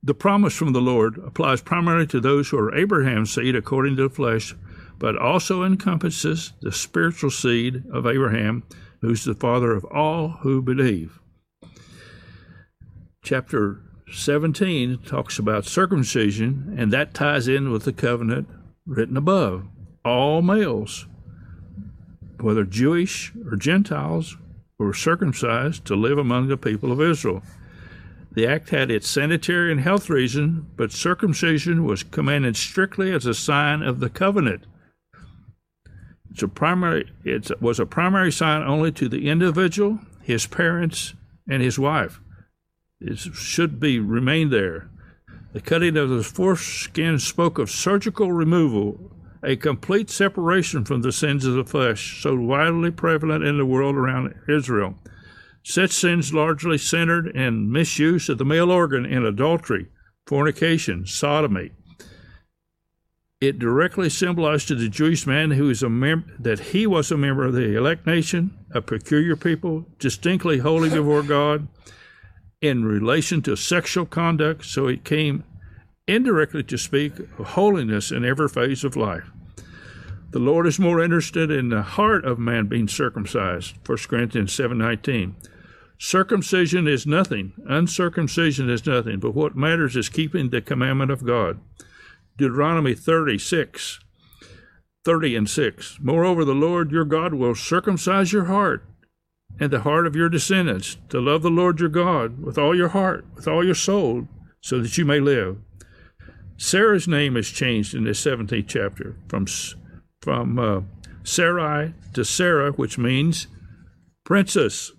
the promise from the Lord applies primarily to those who are Abraham's seed according to the flesh, but also encompasses the spiritual seed of Abraham, who's the father of all who believe. Chapter 17 talks about circumcision, and that ties in with the covenant written above. All males, whether Jewish or Gentiles, were circumcised to live among the people of Israel. The act had its sanitary and health reason, but circumcision was commanded strictly as a sign of the covenant. It's a primary, it was a primary sign only to the individual, his parents, and his wife. It should be remain there. The cutting of the foreskin spoke of surgical removal, a complete separation from the sins of the flesh, so widely prevalent in the world around Israel. Such sins largely centered in misuse of the male organ in adultery, fornication, sodomy. It directly symbolized to the Jewish man who is a mem- that he was a member of the elect nation, a peculiar people, distinctly holy before God, in relation to sexual conduct. So it came indirectly to speak of holiness in every phase of life. The Lord is more interested in the heart of man being circumcised. 1 Corinthians 7:19. Circumcision is nothing, uncircumcision is nothing, but what matters is keeping the commandment of God. Deuteronomy 36, 30 and 6. Moreover, the Lord your God will circumcise your heart and the heart of your descendants to love the Lord your God with all your heart, with all your soul, so that you may live. Sarah's name is changed in this 17th chapter from, from uh, Sarai to Sarah, which means princess.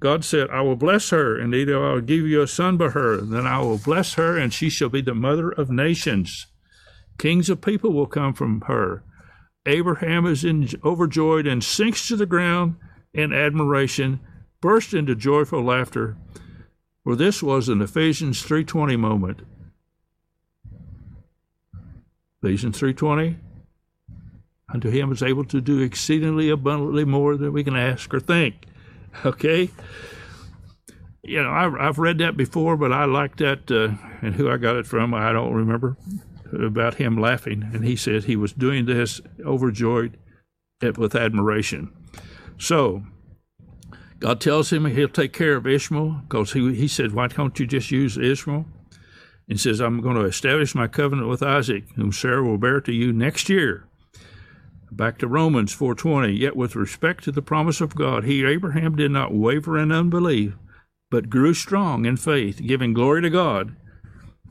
God said, I will bless her, and either I will give you a son by her. Then I will bless her, and she shall be the mother of nations. Kings of people will come from her. Abraham is in, overjoyed and sinks to the ground in admiration, burst into joyful laughter. For this was an Ephesians 3:20 moment. Ephesians 3:20 Unto him is able to do exceedingly abundantly more than we can ask or think. Okay? You know, I've, I've read that before, but I like that, uh, and who I got it from, I don't remember, about him laughing. And he said he was doing this overjoyed with admiration. So, God tells him he'll take care of Ishmael because he, he said, Why don't you just use Ishmael? And says, I'm going to establish my covenant with Isaac, whom Sarah will bear to you next year. Back to Romans 4:20. Yet with respect to the promise of God, he Abraham did not waver in unbelief, but grew strong in faith, giving glory to God.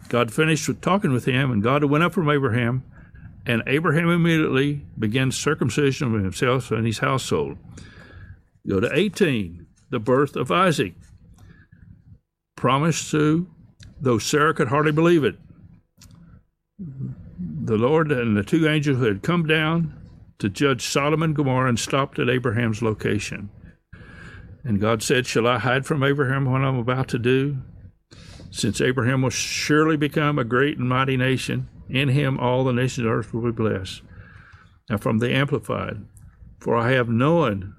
God finished with talking with him, and God went up from Abraham, and Abraham immediately began circumcision of himself and his household. Go to 18, the birth of Isaac. Promised to, though Sarah could hardly believe it. The Lord and the two angels who had come down to judge Sodom and Gomorrah and stopped at Abraham's location. And God said, Shall I hide from Abraham what I'm about to do? Since Abraham will surely become a great and mighty nation, in him all the nations of earth will be blessed. Now, from the Amplified, for I have known,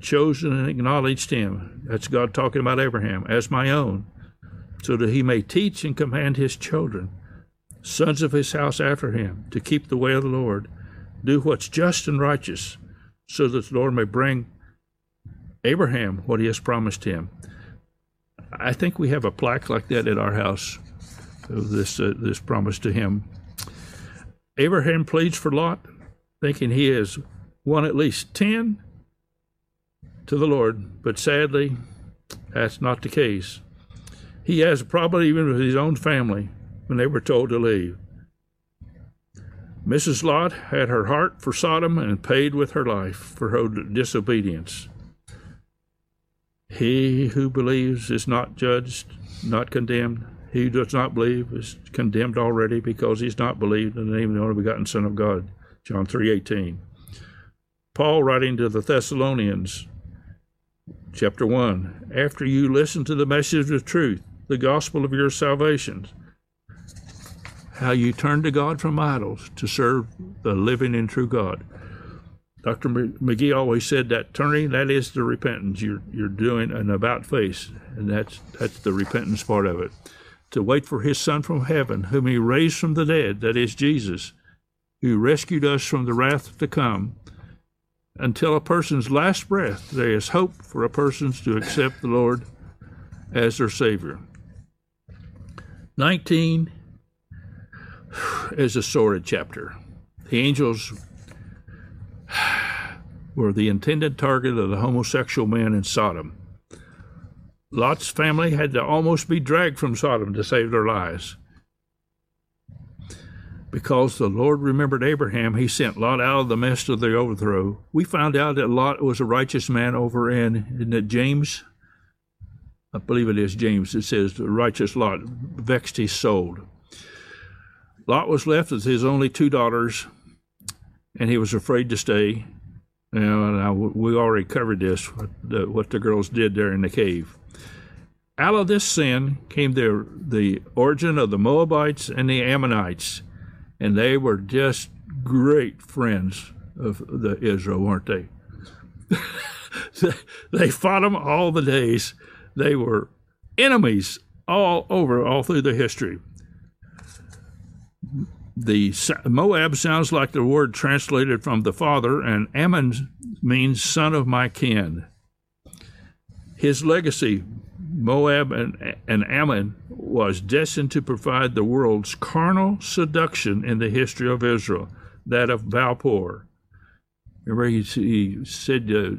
chosen, and acknowledged him, that's God talking about Abraham, as my own, so that he may teach and command his children, sons of his house after him, to keep the way of the Lord do what's just and righteous, so that the Lord may bring Abraham what he has promised him. I think we have a plaque like that at our house, of this, uh, this promise to him. Abraham pleads for Lot, thinking he has won at least 10 to the Lord, but sadly, that's not the case. He has a problem even with his own family when they were told to leave. Mrs. Lot had her heart for Sodom and paid with her life for her disobedience. He who believes is not judged, not condemned. He who does not believe is condemned already because he's not believed in the name of the only begotten Son of God. John 3:18. Paul writing to the Thessalonians, chapter 1, after you listen to the message of truth, the gospel of your salvation, how you turn to God from idols to serve the living and true God. Dr. McGee always said that turning, that is the repentance. You're, you're doing an about face, and that's, that's the repentance part of it. To wait for his Son from heaven, whom he raised from the dead, that is Jesus, who rescued us from the wrath to come. Until a person's last breath, there is hope for a person to accept the Lord as their Savior. 19 is a sordid chapter. The angels were the intended target of the homosexual men in Sodom. Lot's family had to almost be dragged from Sodom to save their lives. Because the Lord remembered Abraham, he sent Lot out of the midst of the overthrow. We found out that Lot was a righteous man over in, isn't James? I believe it is James. It says, the righteous Lot vexed his soul. Lot was left with his only two daughters, and he was afraid to stay. You know, we already covered this, what the, what the girls did there in the cave. Out of this sin came the, the origin of the Moabites and the Ammonites, and they were just great friends of the Israel, weren't they? they fought them all the days. They were enemies all over, all through the history the Moab sounds like the word translated from the father, and Ammon means son of my kin. His legacy, Moab and, and Ammon, was destined to provide the world's carnal seduction in the history of Israel, that of Baal-peor. Remember, he, he said, uh,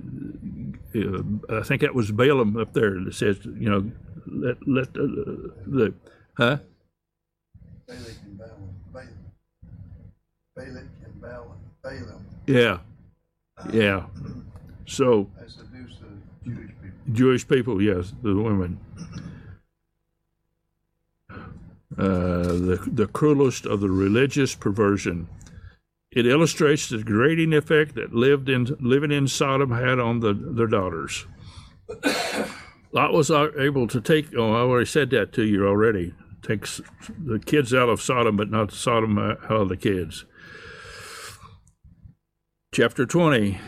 uh, I think that was Balaam up there that says, you know, let, let uh, the, huh? Balak and Balaam. and Balaam. Yeah, yeah. So seduced the Jewish people. Jewish people, yes, the women. Uh, the the cruelest of the religious perversion. It illustrates the degrading effect that lived in living in Sodom had on the, their daughters. Lot was uh, able to take. Oh, I already said that to you already. Takes the kids out of Sodom, but not Sodom uh, out of the kids chapter 20.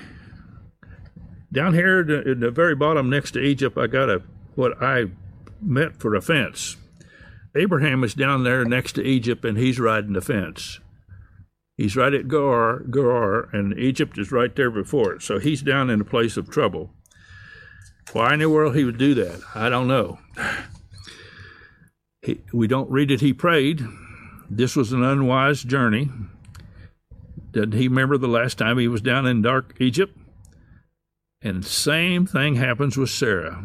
Down here in the very bottom next to Egypt, I got a what I meant for a fence. Abraham is down there next to Egypt and he's riding the fence. He's right at Gerar, Gerar, and Egypt is right there before it. So he's down in a place of trouble. Why in the world he would do that? I don't know. He, we don't read it. He prayed. This was an unwise journey. Did he remember the last time he was down in dark Egypt? And same thing happens with Sarah.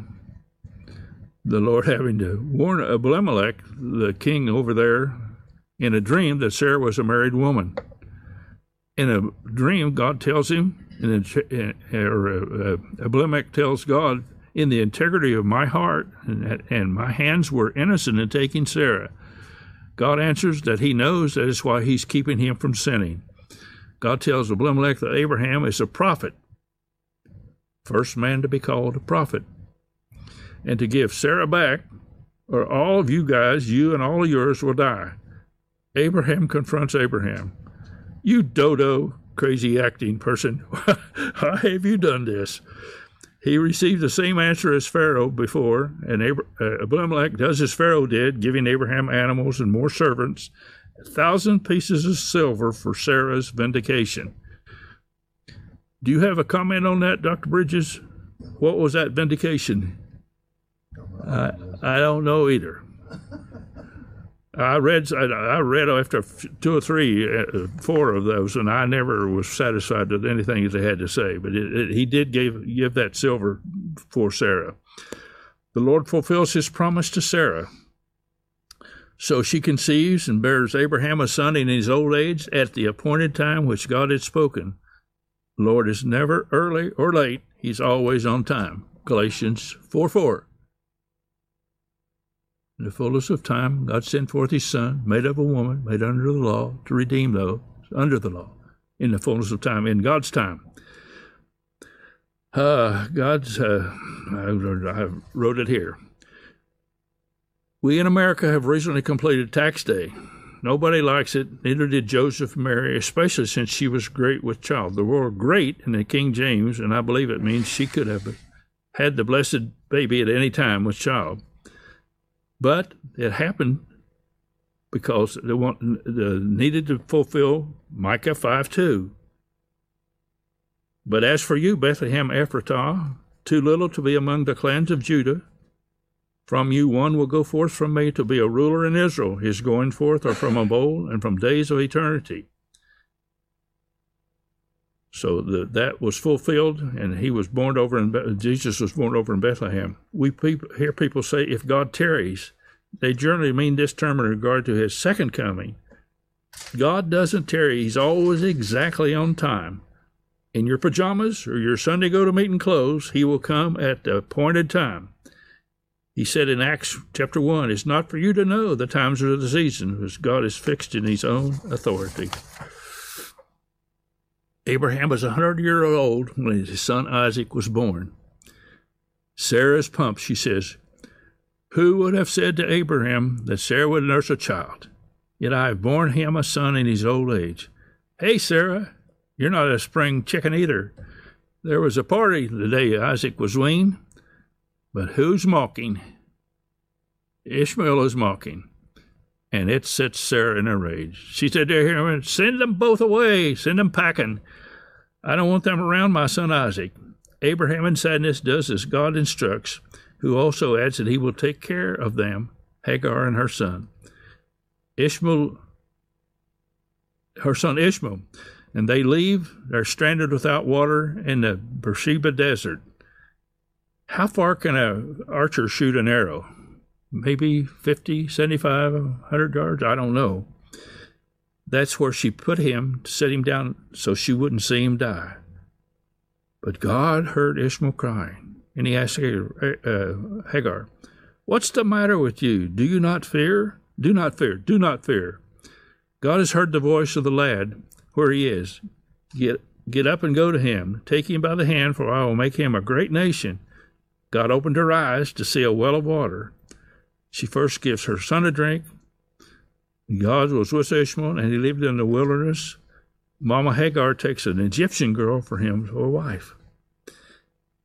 The Lord having to warn Abimelech, the king over there, in a dream that Sarah was a married woman. In a dream, God tells him, and or uh, Abimelech tells God, in the integrity of my heart and, and my hands were innocent in taking Sarah. God answers that he knows that is why he's keeping him from sinning. God tells Abimelech that Abraham is a prophet, first man to be called a prophet, and to give Sarah back, or all of you guys, you and all of yours will die. Abraham confronts Abraham. You dodo, crazy acting person, why have you done this? He received the same answer as Pharaoh before, and uh, Abimelech does as Pharaoh did, giving Abraham animals and more servants a thousand pieces of silver for Sarah's vindication. Do you have a comment on that, Dr. Bridges? What was that vindication? I, I don't know either. I read I read after two or three, uh, four of those, and I never was satisfied with anything they had to say. But it, it, he did give give that silver for Sarah. the Lord fulfills his promise to Sarah. So she conceives and bears Abraham a son in his old age at the appointed time which God had spoken. The Lord is never early or late, he's always on time. Galatians 4 4. In the fullness of time, God sent forth his Son, made of a woman, made under the law, to redeem those under the law, in the fullness of time, in God's time. Uh, God's, uh, I, I wrote it here. We in America have recently completed tax day. Nobody likes it, neither did Joseph Mary, especially since she was great with child. The word great in the King James, and I believe it means she could have had the blessed baby at any time with child. But it happened because they want, they needed to fulfill Micah 5 2. But as for you, Bethlehem Ephratah, too little to be among the clans of Judah, from you one will go forth from me to be a ruler in Israel. His going forth are from of old and from days of eternity. So the, that was fulfilled, and he was born over in Jesus was born over in Bethlehem. We hear people say, "If God tarries," they generally mean this term in regard to His second coming. God doesn't tarry; He's always exactly on time. In your pajamas or your Sunday go to meeting clothes, He will come at the appointed time. He said in Acts chapter 1, It's not for you to know the times or the seasons, because God is fixed in His own authority. Abraham was a hundred years old when his son Isaac was born. Sarah's pumped. She says, Who would have said to Abraham that Sarah would nurse a child? Yet I have borne him a son in his old age. Hey, Sarah, you're not a spring chicken either. There was a party the day Isaac was weaned, but who's mocking? Ishmael is mocking. And it sets Sarah in a rage. She said to him, Send them both away, send them packing. I don't want them around my son Isaac. Abraham in sadness does as God instructs, who also adds that he will take care of them, Hagar and her son. Ishmael, her son Ishmael, and they leave. They're stranded without water in the Beersheba desert. How far can a archer shoot an arrow? maybe 50, 75, 100 yards. I don't know. That's where she put him to set him down so she wouldn't see him die. But God heard Ishmael crying, and he asked uh, Hagar, What's the matter with you? Do you not fear? Do not fear. Do not fear. God has heard the voice of the lad where he is. Get, get up and go to him. Take him by the hand, for I will make him a great nation. God opened her eyes to see a well of water she first gives her son a drink. God was with Ishmael, and he lived in the wilderness. Mama Hagar takes an Egyptian girl for him for a wife.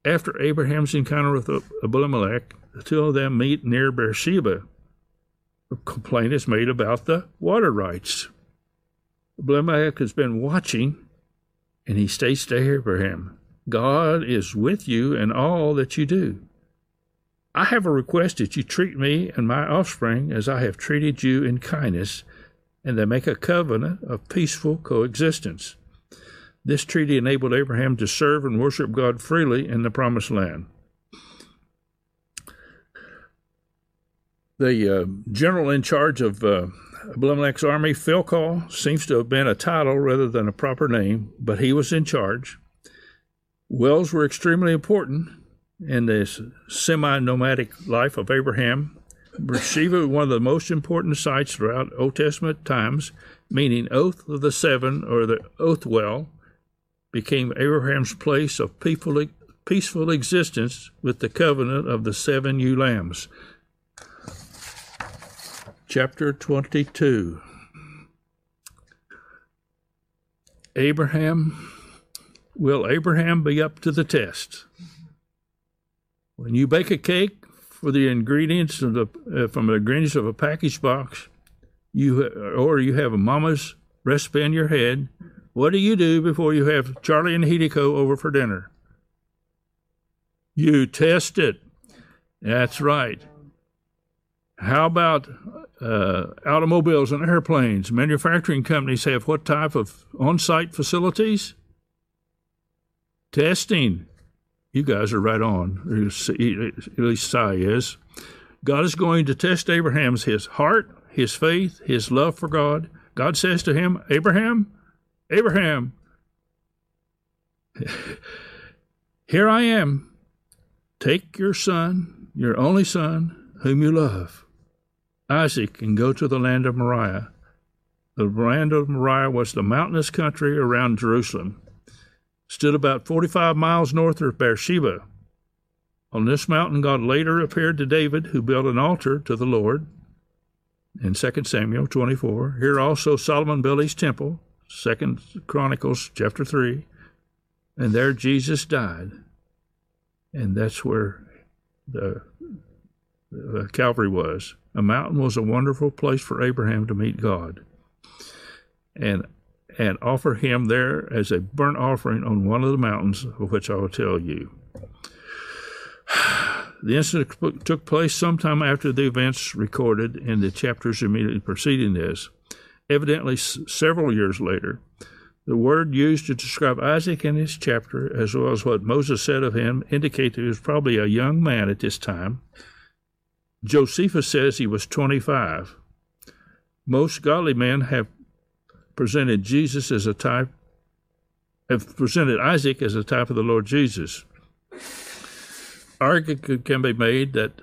After Abraham's encounter with Abimelech, the two of them meet near Beersheba. A complaint is made about the water rights. Abimelech has been watching, and he states to Abraham, God is with you in all that you do. I have a request that you treat me and my offspring as I have treated you in kindness, and they make a covenant of peaceful coexistence. This treaty enabled Abraham to serve and worship God freely in the Promised Land. The uh, general in charge of uh, Abimelech's army, Phicol, seems to have been a title rather than a proper name, but he was in charge. Wells were extremely important in the semi nomadic life of Abraham. Beersheba, one of the most important sites throughout Old Testament times, meaning Oath of the Seven or the Oath Well, became Abraham's place of peaceful, peaceful existence with the covenant of the seven ewe lambs. Chapter 22 Abraham, will Abraham be up to the test? When you bake a cake for the ingredients the uh, from the ingredients of a package box, you or you have a mama's recipe in your head. What do you do before you have Charlie and Hideko over for dinner? You test it. That's right. How about uh, automobiles and airplanes? Manufacturing companies have what type of on site facilities? Testing. You guys are right on. At least Si is. God is going to test Abraham's his heart, his faith, his love for God. God says to him, Abraham, Abraham, here I am. Take your son, your only son, whom you love, Isaac, and go to the land of Moriah. The land of Moriah was the mountainous country around Jerusalem. Stood about 45 miles north of Beersheba. On this mountain, God later appeared to David, who built an altar to the Lord in 2 Samuel 24. Here also Solomon built his temple, 2 Chronicles chapter 3. And there Jesus died. And that's where the, the Calvary was. A mountain was a wonderful place for Abraham to meet God. And and offer him there as a burnt offering on one of the mountains, of which I will tell you. The incident took place sometime after the events recorded in the chapters immediately preceding this. Evidently, several years later, the word used to describe Isaac in this chapter, as well as what Moses said of him, indicate that he was probably a young man at this time. Josephus says he was 25. Most godly men have presented Jesus as a type, have presented Isaac as a type of the Lord Jesus argument can be made that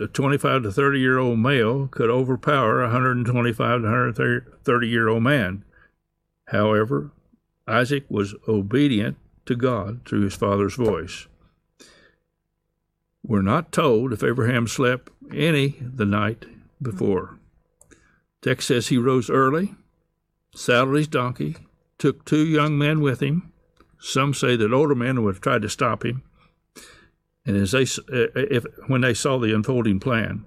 a 25 to 30 year old male could overpower a 125 to 130 year old man. However, Isaac was obedient to God through his father's voice. We're not told if Abraham slept any the night before. Text says he rose early, saddled his donkey, took two young men with him. Some say that older men would have tried to stop him, and as they, uh, if, when they saw the unfolding plan,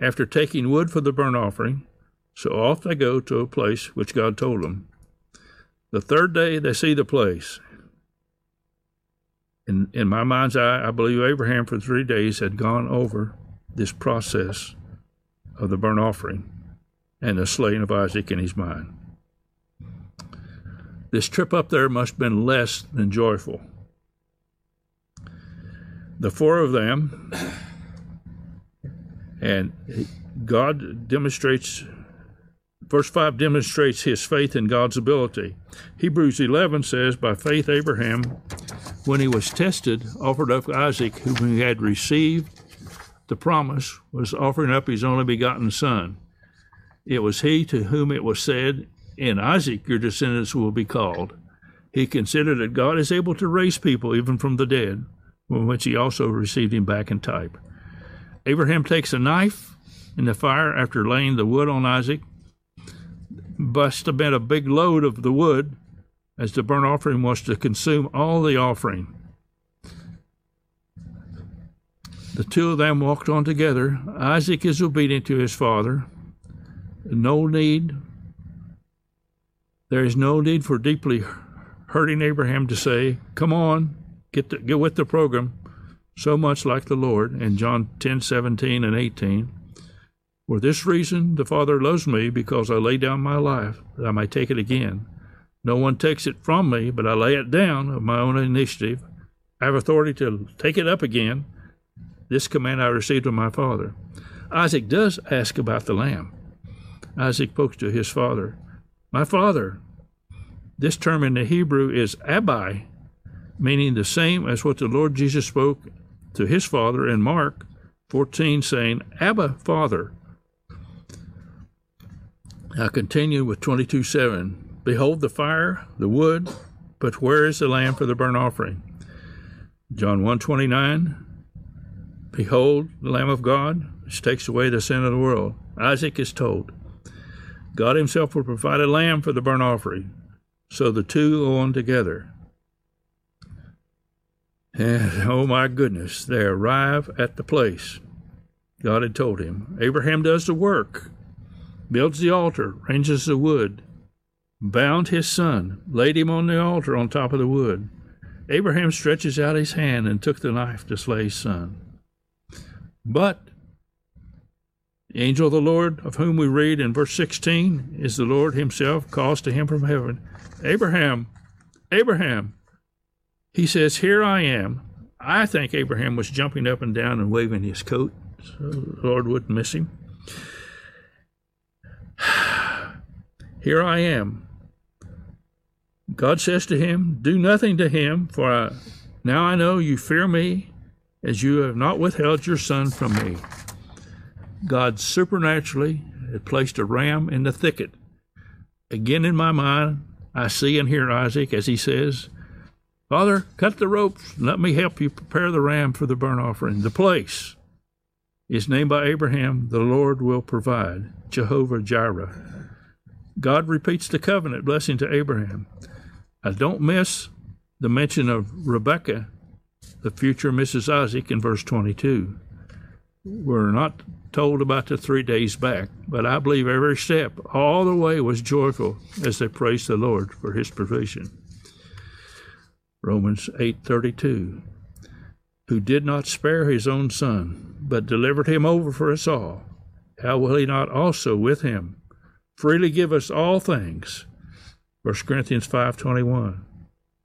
after taking wood for the burnt offering, so off they go to a place which God told them. The third day they see the place. In, in my mind's eye, I believe Abraham for three days had gone over this process of the burnt offering and the slaying of Isaac in his mind. This trip up there must have been less than joyful the four of them, and God demonstrates, verse 5 demonstrates his faith in God's ability. Hebrews 11 says, By faith, Abraham, when he was tested, offered up Isaac, whom he had received the promise, was offering up his only begotten son. It was he to whom it was said, In Isaac your descendants will be called. He considered that God is able to raise people even from the dead from which he also received him back in type. Abraham takes a knife in the fire after laying the wood on Isaac. Must have been a big load of the wood, as the burnt offering was to consume all the offering. The two of them walked on together. Isaac is obedient to his father. No need, there is no need for deeply hurting Abraham to say, Come on, Get, get with the program, so much like the Lord in John 10 17 and 18. For this reason, the Father loves me because I lay down my life that I may take it again. No one takes it from me, but I lay it down of my own initiative. I have authority to take it up again. This command I received from my father. Isaac does ask about the lamb. Isaac spoke to his father, My father. This term in the Hebrew is Abai, meaning the same as what the Lord Jesus spoke to his Father in Mark 14, saying, Abba, Father. I continue with 22 7. Behold the fire, the wood, but where is the lamb for the burnt offering? John 1 29. Behold the Lamb of God, which takes away the sin of the world. Isaac is told. God Himself will provide a lamb for the burnt offering. So the two go on together. And oh my goodness, they arrive at the place God had told him. Abraham does the work, builds the altar, ranges the wood, bound his son, laid him on the altar on top of the wood. Abraham stretches out his hand and took the knife to slay his son. But the angel of the Lord, of whom we read in verse 16, is the Lord himself, calls to him from heaven, Abraham, Abraham. He says, Here I am. I think Abraham was jumping up and down and waving his coat so the Lord wouldn't miss him. Here I am. God says to him, Do nothing to him, for I, now I know you fear me, as you have not withheld your son from me. God supernaturally had placed a ram in the thicket. Again in my mind, I see and hear Isaac as he says, Father, cut the ropes let me help you prepare the ram for the burnt offering. The place is named by Abraham, the Lord will provide, Jehovah Jireh. God repeats the covenant blessing to Abraham. I don't miss the mention of Rebekah, the future Mrs. Isaac, in verse 22. We're not told about the three days back, but I believe every step, all the way, was joyful as they praised the Lord for his provision. Romans 8:32 Who did not spare his own son, but delivered him over for us all, how will he not also with him freely give us all things? 1 Corinthians 5:21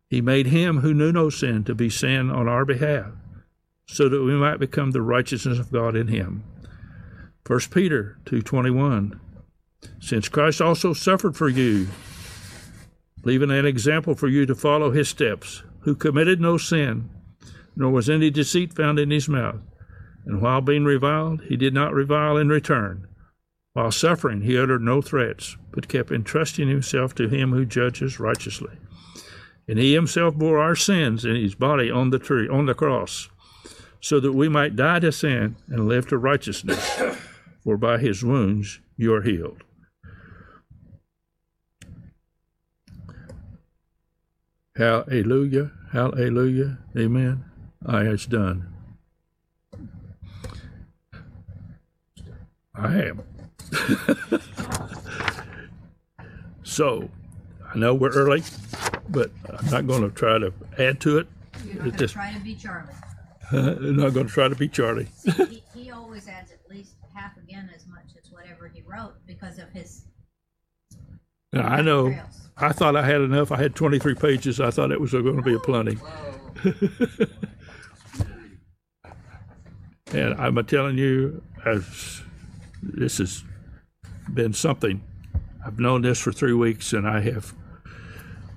He made him who knew no sin to be sin on our behalf, so that we might become the righteousness of God in him. 1 Peter 2:21 Since Christ also suffered for you, leaving an example for you to follow his steps, who committed no sin, nor was any deceit found in his mouth. And while being reviled, he did not revile in return. While suffering, he uttered no threats, but kept entrusting himself to him who judges righteously. And he himself bore our sins in his body on the tree, on the cross, so that we might die to sin and live to righteousness. For by his wounds you are healed. Hallelujah, hallelujah, amen. I it's done. I am. so, I know we're early, but I'm not going to try to add to it. You're not gonna just- try to be Charlie. I'm not going to try to be Charlie. He, he always adds at least half again as much as whatever he wrote because of his Now, I know. trails. I thought I had enough. I had 23 pages. I thought it was going to be a plenty. and I'm telling you, as this has been something. I've known this for three weeks, and I have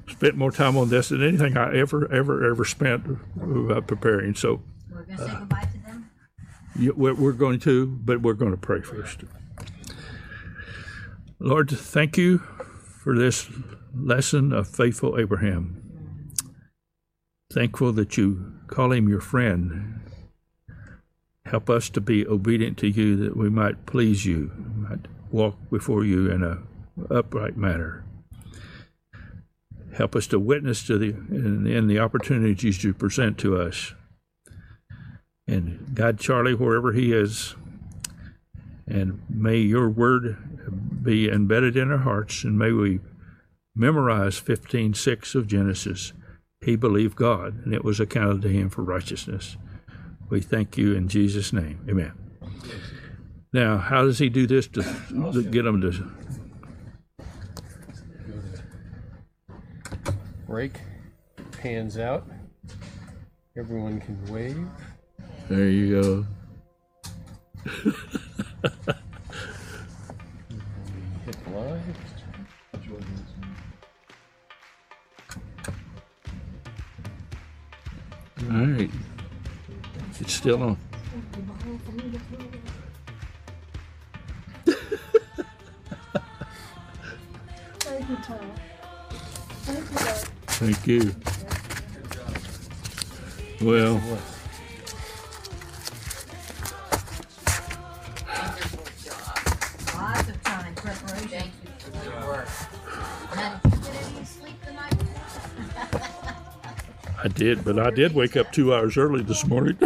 spent more time on this than anything I ever, ever, ever spent uh, preparing. So We're gonna say goodbye to them. we're going to, but we're going to pray first. Lord, thank you for this lesson of faithful Abraham. Thankful that you call him your friend. Help us to be obedient to you that we might please you, might walk before you in a upright manner. Help us to witness to the in, in the opportunities you present to us. And guide Charlie wherever he is. And may your word be embedded in our hearts, and may we memorize 15:6 of Genesis. He believed God, and it was accounted to him for righteousness. We thank you in Jesus' name. Amen. Now, how does he do this to, to get them to? Break, hands out. Everyone can wave. There you go. All right. It's still on. Thank you, Tom. Thank you, Thank you. Well, before? I did, but I did wake up two hours early this morning.